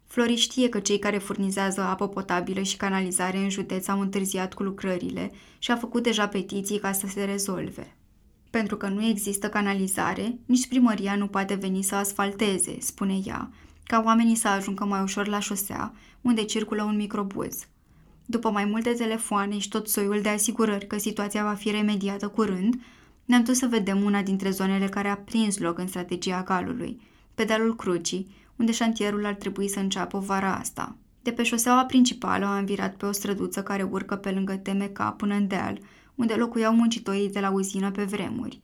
Flori știe că cei care furnizează apă potabilă și canalizare în județ au întârziat cu lucrările și a făcut deja petiții ca să se rezolve. Pentru că nu există canalizare, nici primăria nu poate veni să asfalteze, spune ea, ca oamenii să ajungă mai ușor la șosea, unde circulă un microbuz. După mai multe telefoane și tot soiul de asigurări că situația va fi remediată curând, ne-am dus să vedem una dintre zonele care a prins loc în strategia galului, pedalul Crucii, unde șantierul ar trebui să înceapă vara asta. De pe șoseaua principală am virat pe o străduță care urcă pe lângă TMK până în deal, unde locuiau muncitorii de la uzină pe vremuri.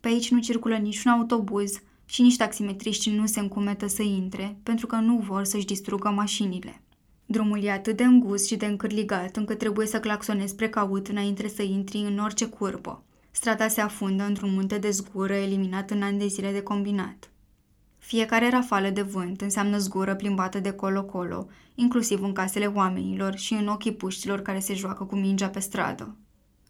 Pe aici nu circulă niciun autobuz și nici taximetriștii nu se încumetă să intre, pentru că nu vor să-și distrugă mașinile. Drumul e atât de îngust și de încârligat încât trebuie să claxonezi precaut înainte să intri în orice curbă. Strada se afundă într-un munte de zgură eliminat în ani de zile de combinat. Fiecare rafală de vânt înseamnă zgură plimbată de colo-colo, inclusiv în casele oamenilor și în ochii puștilor care se joacă cu mingea pe stradă.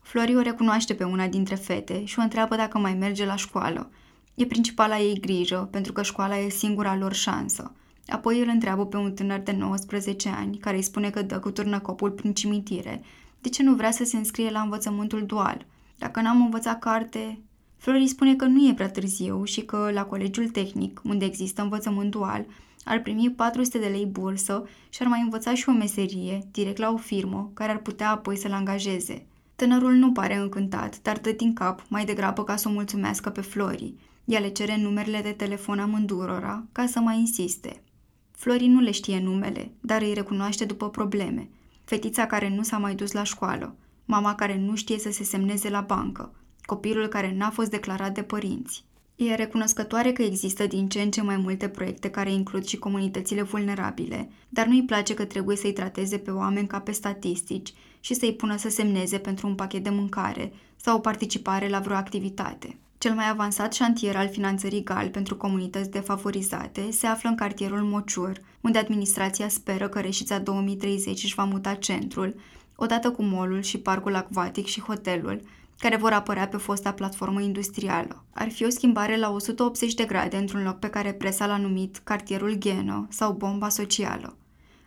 Flori o recunoaște pe una dintre fete și o întreabă dacă mai merge la școală. E principala ei grijă, pentru că școala e singura lor șansă. Apoi îl întreabă pe un tânăr de 19 ani, care îi spune că dă cu turnăcopul prin cimitire, de ce nu vrea să se înscrie la învățământul dual? Dacă n-am învățat carte... Flori spune că nu e prea târziu și că la colegiul tehnic, unde există învățământ dual, ar primi 400 de lei bursă și ar mai învăța și o meserie, direct la o firmă, care ar putea apoi să-l angajeze. Tânărul nu pare încântat, dar dă din cap, mai degrabă ca să o mulțumească pe Flori. Ea le cere numerele de telefon amândurora ca să mai insiste. Flori nu le știe numele, dar îi recunoaște după probleme. Fetița care nu s-a mai dus la școală, mama care nu știe să se semneze la bancă, copilul care n-a fost declarat de părinți. E recunoscătoare că există din ce în ce mai multe proiecte care includ și comunitățile vulnerabile, dar nu-i place că trebuie să-i trateze pe oameni ca pe statistici și să-i pună să semneze pentru un pachet de mâncare sau o participare la vreo activitate. Cel mai avansat șantier al finanțării GAL pentru comunități defavorizate se află în cartierul Mociur, unde administrația speră că Reșița 2030 își va muta centrul, odată cu molul și parcul acvatic și hotelul, care vor apărea pe fosta platformă industrială. Ar fi o schimbare la 180 de grade într-un loc pe care presa l-a numit cartierul Geno sau bomba socială.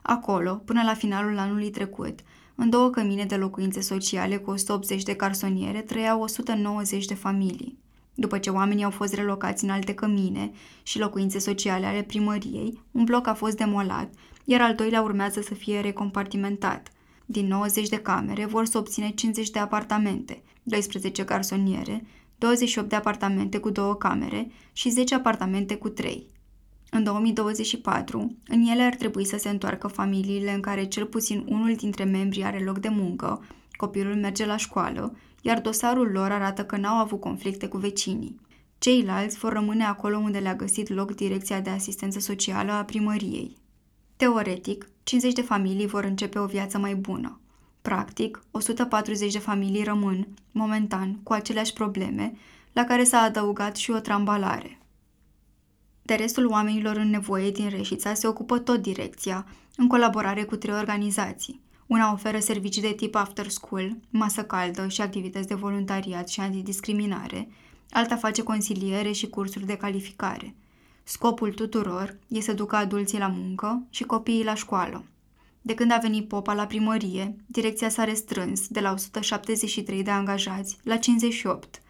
Acolo, până la finalul anului trecut, în două cămine de locuințe sociale cu 180 de carsoniere trăiau 190 de familii. După ce oamenii au fost relocați în alte cămine și locuințe sociale ale primăriei, un bloc a fost demolat, iar al doilea urmează să fie recompartimentat. Din 90 de camere vor să obține 50 de apartamente, 12 garsoniere, 28 de apartamente cu două camere și 10 apartamente cu 3. În 2024, în ele ar trebui să se întoarcă familiile în care cel puțin unul dintre membrii are loc de muncă, copilul merge la școală, iar dosarul lor arată că n-au avut conflicte cu vecinii. Ceilalți vor rămâne acolo unde le-a găsit loc Direcția de Asistență Socială a primăriei. Teoretic, 50 de familii vor începe o viață mai bună. Practic, 140 de familii rămân, momentan, cu aceleași probleme, la care s-a adăugat și o trambalare. De restul oamenilor în nevoie din Reșița se ocupă tot direcția, în colaborare cu trei organizații. Una oferă servicii de tip after school, masă caldă și activități de voluntariat și antidiscriminare, alta face consiliere și cursuri de calificare. Scopul tuturor e să ducă adulții la muncă și copiii la școală. De când a venit Popa la primărie, direcția s-a restrâns de la 173 de angajați la 58.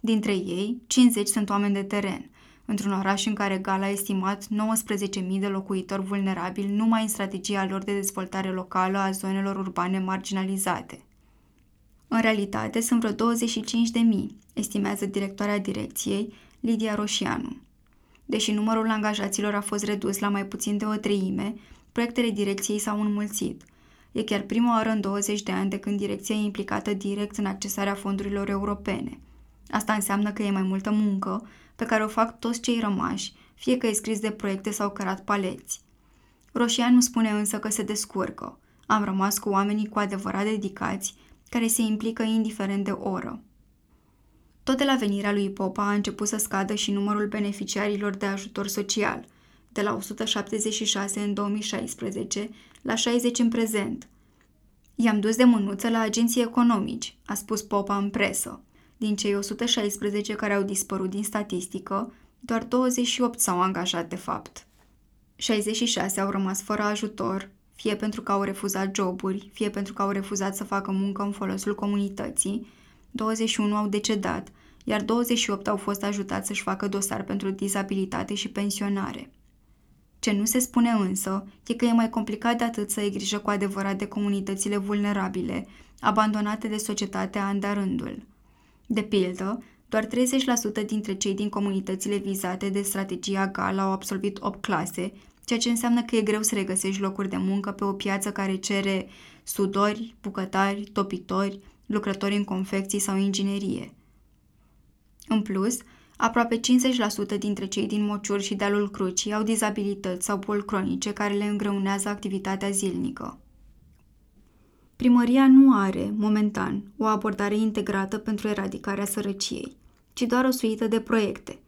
Dintre ei, 50 sunt oameni de teren, într-un oraș în care Gala a estimat 19.000 de locuitori vulnerabili numai în strategia lor de dezvoltare locală a zonelor urbane marginalizate. În realitate, sunt vreo 25.000, estimează directoarea direcției, Lidia Roșianu. Deși numărul angajaților a fost redus la mai puțin de o treime, proiectele direcției s-au înmulțit. E chiar prima oară în 20 de ani de când direcția e implicată direct în accesarea fondurilor europene. Asta înseamnă că e mai multă muncă pe care o fac toți cei rămași, fie că e scris de proiecte sau cărat paleți. Roșianu spune însă că se descurcă. Am rămas cu oamenii cu adevărat dedicați, care se implică indiferent de oră. Tot de la venirea lui Popa a început să scadă și numărul beneficiarilor de ajutor social, de la 176 în 2016 la 60 în prezent. I-am dus de mânuță la agenții economici, a spus Popa în presă. Din cei 116 care au dispărut din statistică, doar 28 s-au angajat de fapt. 66 au rămas fără ajutor, fie pentru că au refuzat joburi, fie pentru că au refuzat să facă muncă în folosul comunității, 21 au decedat, iar 28 au fost ajutați să-și facă dosar pentru dizabilitate și pensionare. Ce nu se spune însă e că e mai complicat de atât să ai grijă cu adevărat de comunitățile vulnerabile, abandonate de societate an de rândul. De pildă, doar 30% dintre cei din comunitățile vizate de strategia GAL au absolvit 8 clase, ceea ce înseamnă că e greu să regăsești locuri de muncă pe o piață care cere sudori, bucătari, topitori, lucrători în confecții sau inginerie. În plus, aproape 50% dintre cei din Mociur și dealul Crucii au dizabilități sau boli cronice care le îngreunează activitatea zilnică. Primăria nu are, momentan, o abordare integrată pentru eradicarea sărăciei, ci doar o suită de proiecte.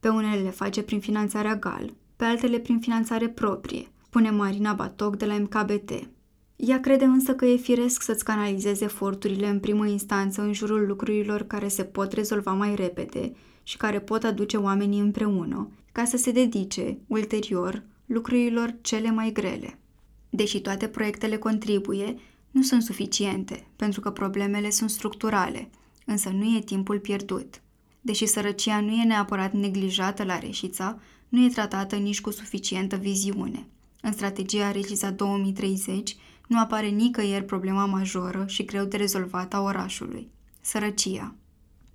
Pe unele le face prin finanțarea GAL, pe altele prin finanțare proprie, spune Marina Batoc de la MKBT. Ea crede însă că e firesc să-ți canalizeze eforturile în primă instanță în jurul lucrurilor care se pot rezolva mai repede și care pot aduce oamenii împreună, ca să se dedice, ulterior, lucrurilor cele mai grele. Deși toate proiectele contribuie, Nu sunt suficiente, pentru că problemele sunt structurale, însă nu e timpul pierdut. Deși sărăcia nu e neapărat neglijată la Reșița, nu e tratată nici cu suficientă viziune. În strategia Reșița 2030 nu apare nicăieri problema majoră și greu de rezolvat a orașului. Sărăcia.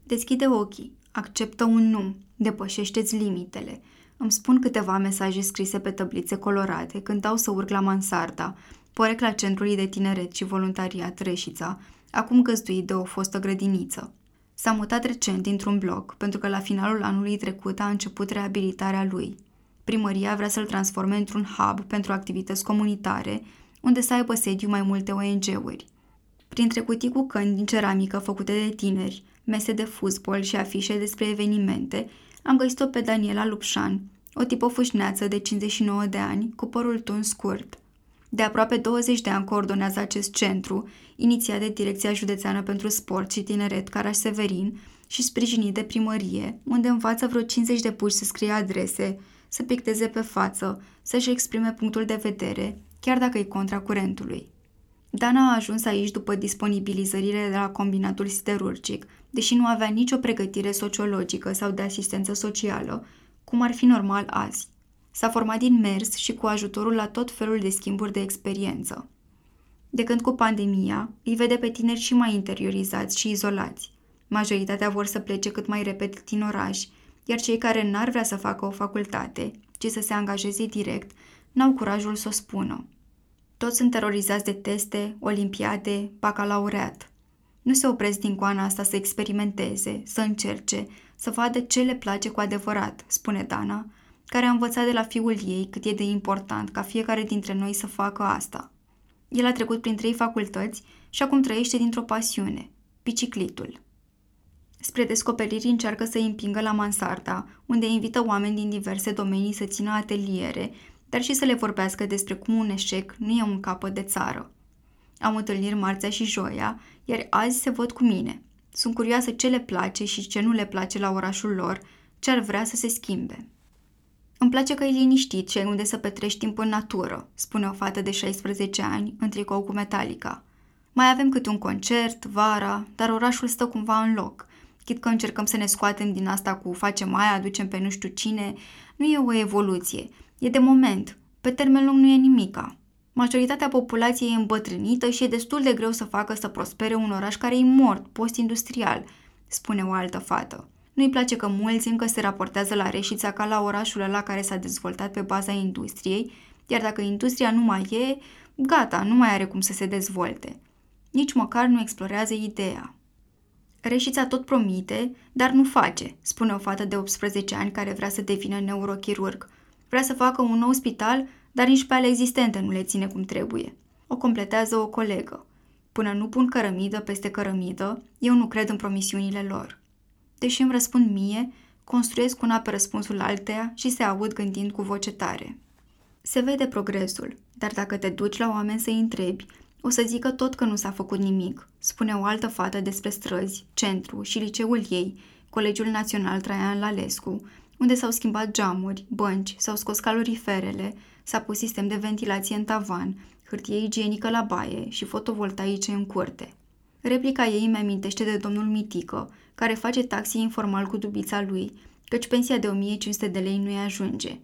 Deschide ochii, acceptă un nu, depășește-ți limitele. Îmi spun câteva mesaje scrise pe tăblițe colorate când dau să urc la mansarda, porecla Centrului de Tineret și Voluntariat Reșița, acum găzduit de o fostă grădiniță. S-a mutat recent dintr-un bloc, pentru că la finalul anului trecut a început reabilitarea lui. Primăria vrea să-l transforme într-un hub pentru activități comunitare, unde să aibă sediu mai multe ONG-uri. Printre cutii cu căni din ceramică făcute de tineri, mese de fuzbol și afișe despre evenimente, am găsit-o pe Daniela Lupșan, o tipă fâșneață de 59 de ani, cu părul tuns scurt. De aproape 20 de ani coordonează acest centru, inițiat de Direcția Județeană pentru Sport și Tineret Caraș Severin și sprijinit de primărie, unde învață vreo 50 de puși să scrie adrese, să picteze pe față, să-și exprime punctul de vedere, chiar dacă e contra curentului. Dana a ajuns aici după disponibilizările de la combinatul siderurgic, deși nu avea nicio pregătire sociologică sau de asistență socială, cum ar fi normal azi. S-a format din mers și cu ajutorul la tot felul de schimburi de experiență. De când cu pandemia, îi vede pe tineri și mai interiorizați și izolați. Majoritatea vor să plece cât mai repede din oraș, iar cei care n-ar vrea să facă o facultate, ci să se angajeze direct, n-au curajul să o spună. Toți sunt terorizați de teste, olimpiade, bacalaureat. Nu se opresc din coana asta să experimenteze, să încerce, să vadă ce le place cu adevărat, spune Dana, care a învățat de la fiul ei cât e de important ca fiecare dintre noi să facă asta. El a trecut prin trei facultăți și acum trăiește dintr-o pasiune, biciclitul. Spre descoperiri încearcă să îi împingă la mansarda, unde invită oameni din diverse domenii să țină ateliere, dar și să le vorbească despre cum un eșec nu e un capăt de țară. Am întâlniri marțea și joia, iar azi se văd cu mine. Sunt curioasă ce le place și ce nu le place la orașul lor, ce ar vrea să se schimbe. Îmi place că e liniștit și ai unde să petrești timp în natură, spune o fată de 16 ani, în tricou cu Metallica. Mai avem câte un concert, vara, dar orașul stă cumva în loc. Chit că încercăm să ne scoatem din asta cu facem aia, aducem pe nu știu cine, nu e o evoluție, e de moment. Pe termen lung nu e nimica. Majoritatea populației e îmbătrânită și e destul de greu să facă să prospere un oraș care e mort, post-industrial, spune o altă fată. Nu-i place că mulți încă se raportează la Reșița ca la orașul ăla care s-a dezvoltat pe baza industriei, iar dacă industria nu mai e, gata, nu mai are cum să se dezvolte. Nici măcar nu explorează ideea. Reșița tot promite, dar nu face, spune o fată de 18 ani care vrea să devină neurochirurg. Vrea să facă un nou spital, dar nici pe ale existente nu le ține cum trebuie. O completează o colegă. Până nu pun cărămidă peste cărămidă, eu nu cred în promisiunile lor. Deși îmi răspund mie, construiesc una pe răspunsul alteia și se aud gândind cu voce tare. Se vede progresul, dar dacă te duci la oameni să-i întrebi, o să zică tot că nu s-a făcut nimic, spune o altă fată despre străzi, centru și liceul ei, Colegiul Național Traian Lalescu, unde s-au schimbat geamuri, bănci, s-au scos caloriferele, s-a pus sistem de ventilație în tavan, hârtie igienică la baie și fotovoltaice în curte. Replica ei îmi amintește de domnul Mitică, care face taxi informal cu dubița lui, căci pensia de 1500 de lei nu-i ajunge.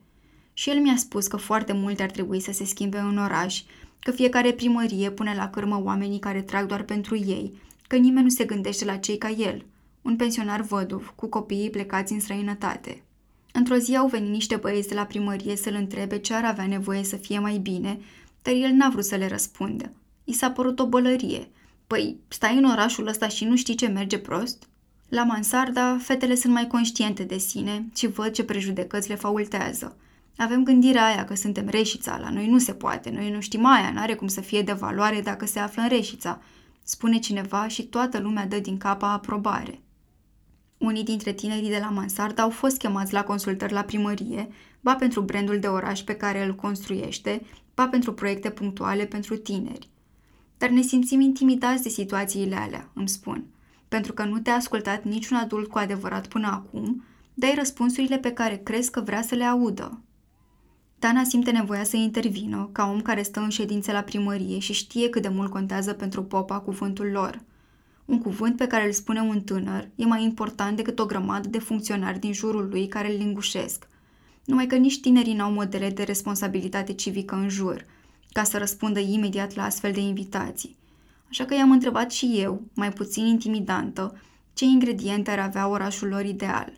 Și el mi-a spus că foarte multe ar trebui să se schimbe în oraș, că fiecare primărie pune la cârmă oamenii care trag doar pentru ei, că nimeni nu se gândește la cei ca el, un pensionar văduv, cu copiii plecați în străinătate. Într-o zi au venit niște băieți de la primărie să-l întrebe ce ar avea nevoie să fie mai bine, dar el n-a vrut să le răspundă. I s-a părut o bălărie. Păi, stai în orașul ăsta și nu știi ce merge prost? La mansarda, fetele sunt mai conștiente de sine și văd ce prejudecăți le faultează. Avem gândirea aia că suntem reșița, la noi nu se poate, noi nu știm aia, n-are cum să fie de valoare dacă se află în reșița, spune cineva și toată lumea dă din capa aprobare. Unii dintre tinerii de la mansarda au fost chemați la consultări la primărie, ba pentru brandul de oraș pe care îl construiește, ba pentru proiecte punctuale pentru tineri. Dar ne simțim intimidați de situațiile alea, îmi spun – pentru că nu te-a ascultat niciun adult cu adevărat până acum, dai răspunsurile pe care crezi că vrea să le audă. Tana simte nevoia să intervină, ca om care stă în ședințe la primărie și știe cât de mult contează pentru popa cuvântul lor. Un cuvânt pe care îl spune un tânăr e mai important decât o grămadă de funcționari din jurul lui care îl lingușesc. Numai că nici tinerii n-au modele de responsabilitate civică în jur, ca să răspundă imediat la astfel de invitații. Așa că i-am întrebat și eu, mai puțin intimidantă, ce ingrediente ar avea orașul lor ideal.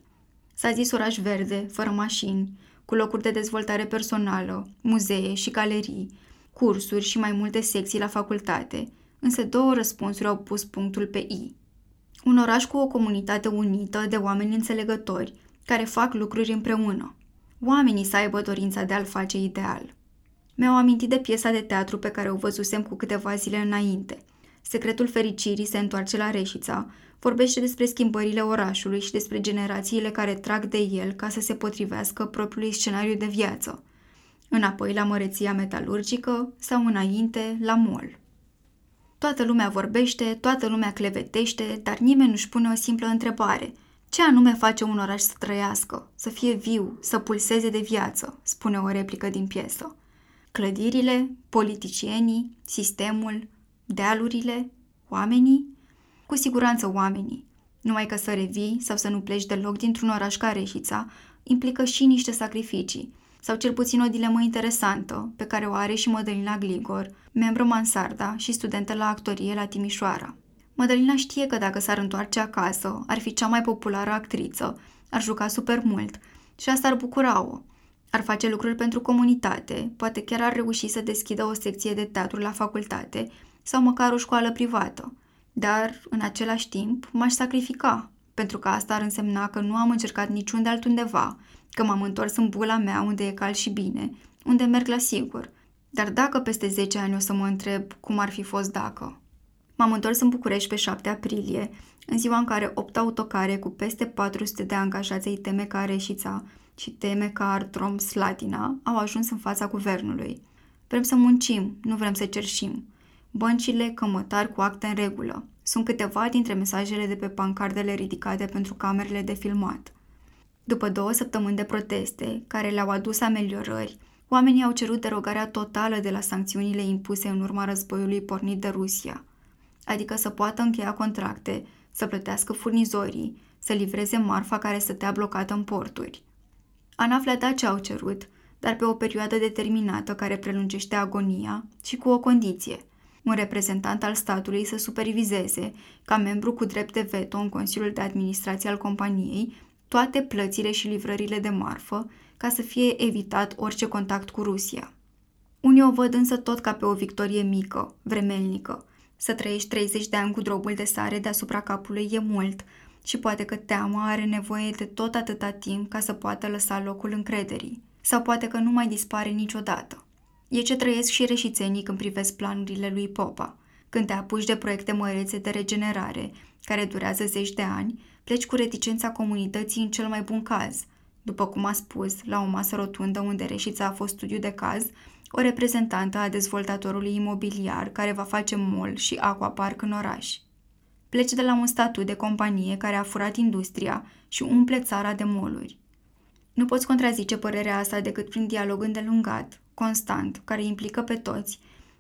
S-a zis oraș verde, fără mașini, cu locuri de dezvoltare personală, muzee și galerii, cursuri și mai multe secții la facultate, însă două răspunsuri au pus punctul pe I. Un oraș cu o comunitate unită de oameni înțelegători, care fac lucruri împreună. Oamenii să aibă dorința de a-l face ideal. Mi-au amintit de piesa de teatru pe care o văzusem cu câteva zile înainte. Secretul fericirii se întoarce la Reșița, vorbește despre schimbările orașului și despre generațiile care trag de el ca să se potrivească propriului scenariu de viață. Înapoi la măreția metalurgică sau înainte la mol. Toată lumea vorbește, toată lumea clevetește, dar nimeni nu-și pune o simplă întrebare. Ce anume face un oraș să trăiască, să fie viu, să pulseze de viață, spune o replică din piesă. Clădirile, politicienii, sistemul, dealurile, oamenii? Cu siguranță oamenii. Numai că să revii sau să nu pleci deloc dintr-un oraș ca Reșița implică și niște sacrificii, sau cel puțin o dilemă interesantă, pe care o are și Mădălina Gligor, membră Mansarda și studentă la actorie la Timișoara. Mădălina știe că dacă s-ar întoarce acasă, ar fi cea mai populară actriță, ar juca super mult și asta ar bucura-o. Ar face lucruri pentru comunitate, poate chiar ar reuși să deschidă o secție de teatru la facultate sau măcar o școală privată. Dar, în același timp, m-aș sacrifica, pentru că asta ar însemna că nu am încercat niciunde altundeva, că m-am întors în bula mea unde e cald și bine, unde merg la sigur. Dar dacă peste 10 ani o să mă întreb cum ar fi fost dacă? M-am întors în București pe 7 aprilie, în ziua în care 8 autocare cu peste 400 de angajați ai teme ca Reșița și teme ca Artrom Slatina au ajuns în fața guvernului. Vrem să muncim, nu vrem să cerșim. Băncile, cămătari cu acte în regulă. Sunt câteva dintre mesajele de pe pancardele ridicate pentru camerele de filmat. După două săptămâni de proteste, care le-au adus ameliorări, oamenii au cerut derogarea totală de la sancțiunile impuse în urma războiului pornit de Rusia, adică să poată încheia contracte, să plătească furnizorii, să livreze marfa care stătea blocată în porturi. An aflat ce au cerut, dar pe o perioadă determinată care prelungește agonia și cu o condiție – un reprezentant al statului să supervizeze, ca membru cu drept de veto în Consiliul de Administrație al companiei, toate plățile și livrările de marfă, ca să fie evitat orice contact cu Rusia. Unii o văd însă tot ca pe o victorie mică, vremelnică. Să trăiești 30 de ani cu drobul de sare deasupra capului e mult și poate că teama are nevoie de tot atâta timp ca să poată lăsa locul încrederii. Sau poate că nu mai dispare niciodată. E ce trăiesc și reșițenii când privesc planurile lui Popa. Când te apuci de proiecte mărețe de regenerare, care durează zeci de ani, pleci cu reticența comunității în cel mai bun caz. După cum a spus, la o masă rotundă unde Reșița a fost studiu de caz, o reprezentantă a dezvoltatorului imobiliar care va face mall și aquapark în oraș. Pleci de la un statut de companie care a furat industria și umple țara de moluri. Nu poți contrazice părerea asta decât prin dialog îndelungat, constant, care implică pe toți,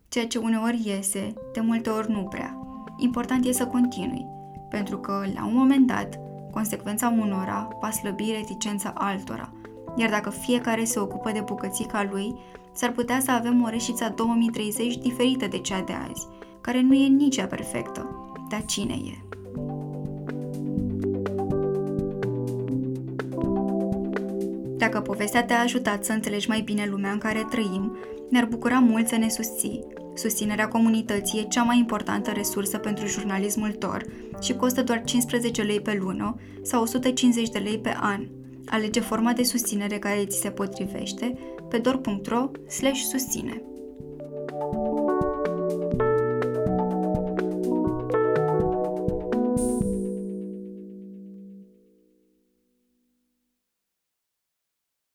ceea ce uneori iese, de multe ori nu prea. Important e să continui, pentru că, la un moment dat, consecvența unora va slăbi reticența altora, iar dacă fiecare se ocupă de bucățica lui, s-ar putea să avem o reșița 2030 diferită de cea de azi, care nu e nici ea perfectă. Dar cine e? Dacă povestea te-a ajutat să înțelegi mai bine lumea în care trăim, ne-ar bucura mult să ne susții. Susținerea comunității e cea mai importantă resursă pentru jurnalismul TOR și costă doar 15 lei pe lună sau 150 de lei pe an. Alege forma de susținere care ți se potrivește pe dor.ro susține. thank you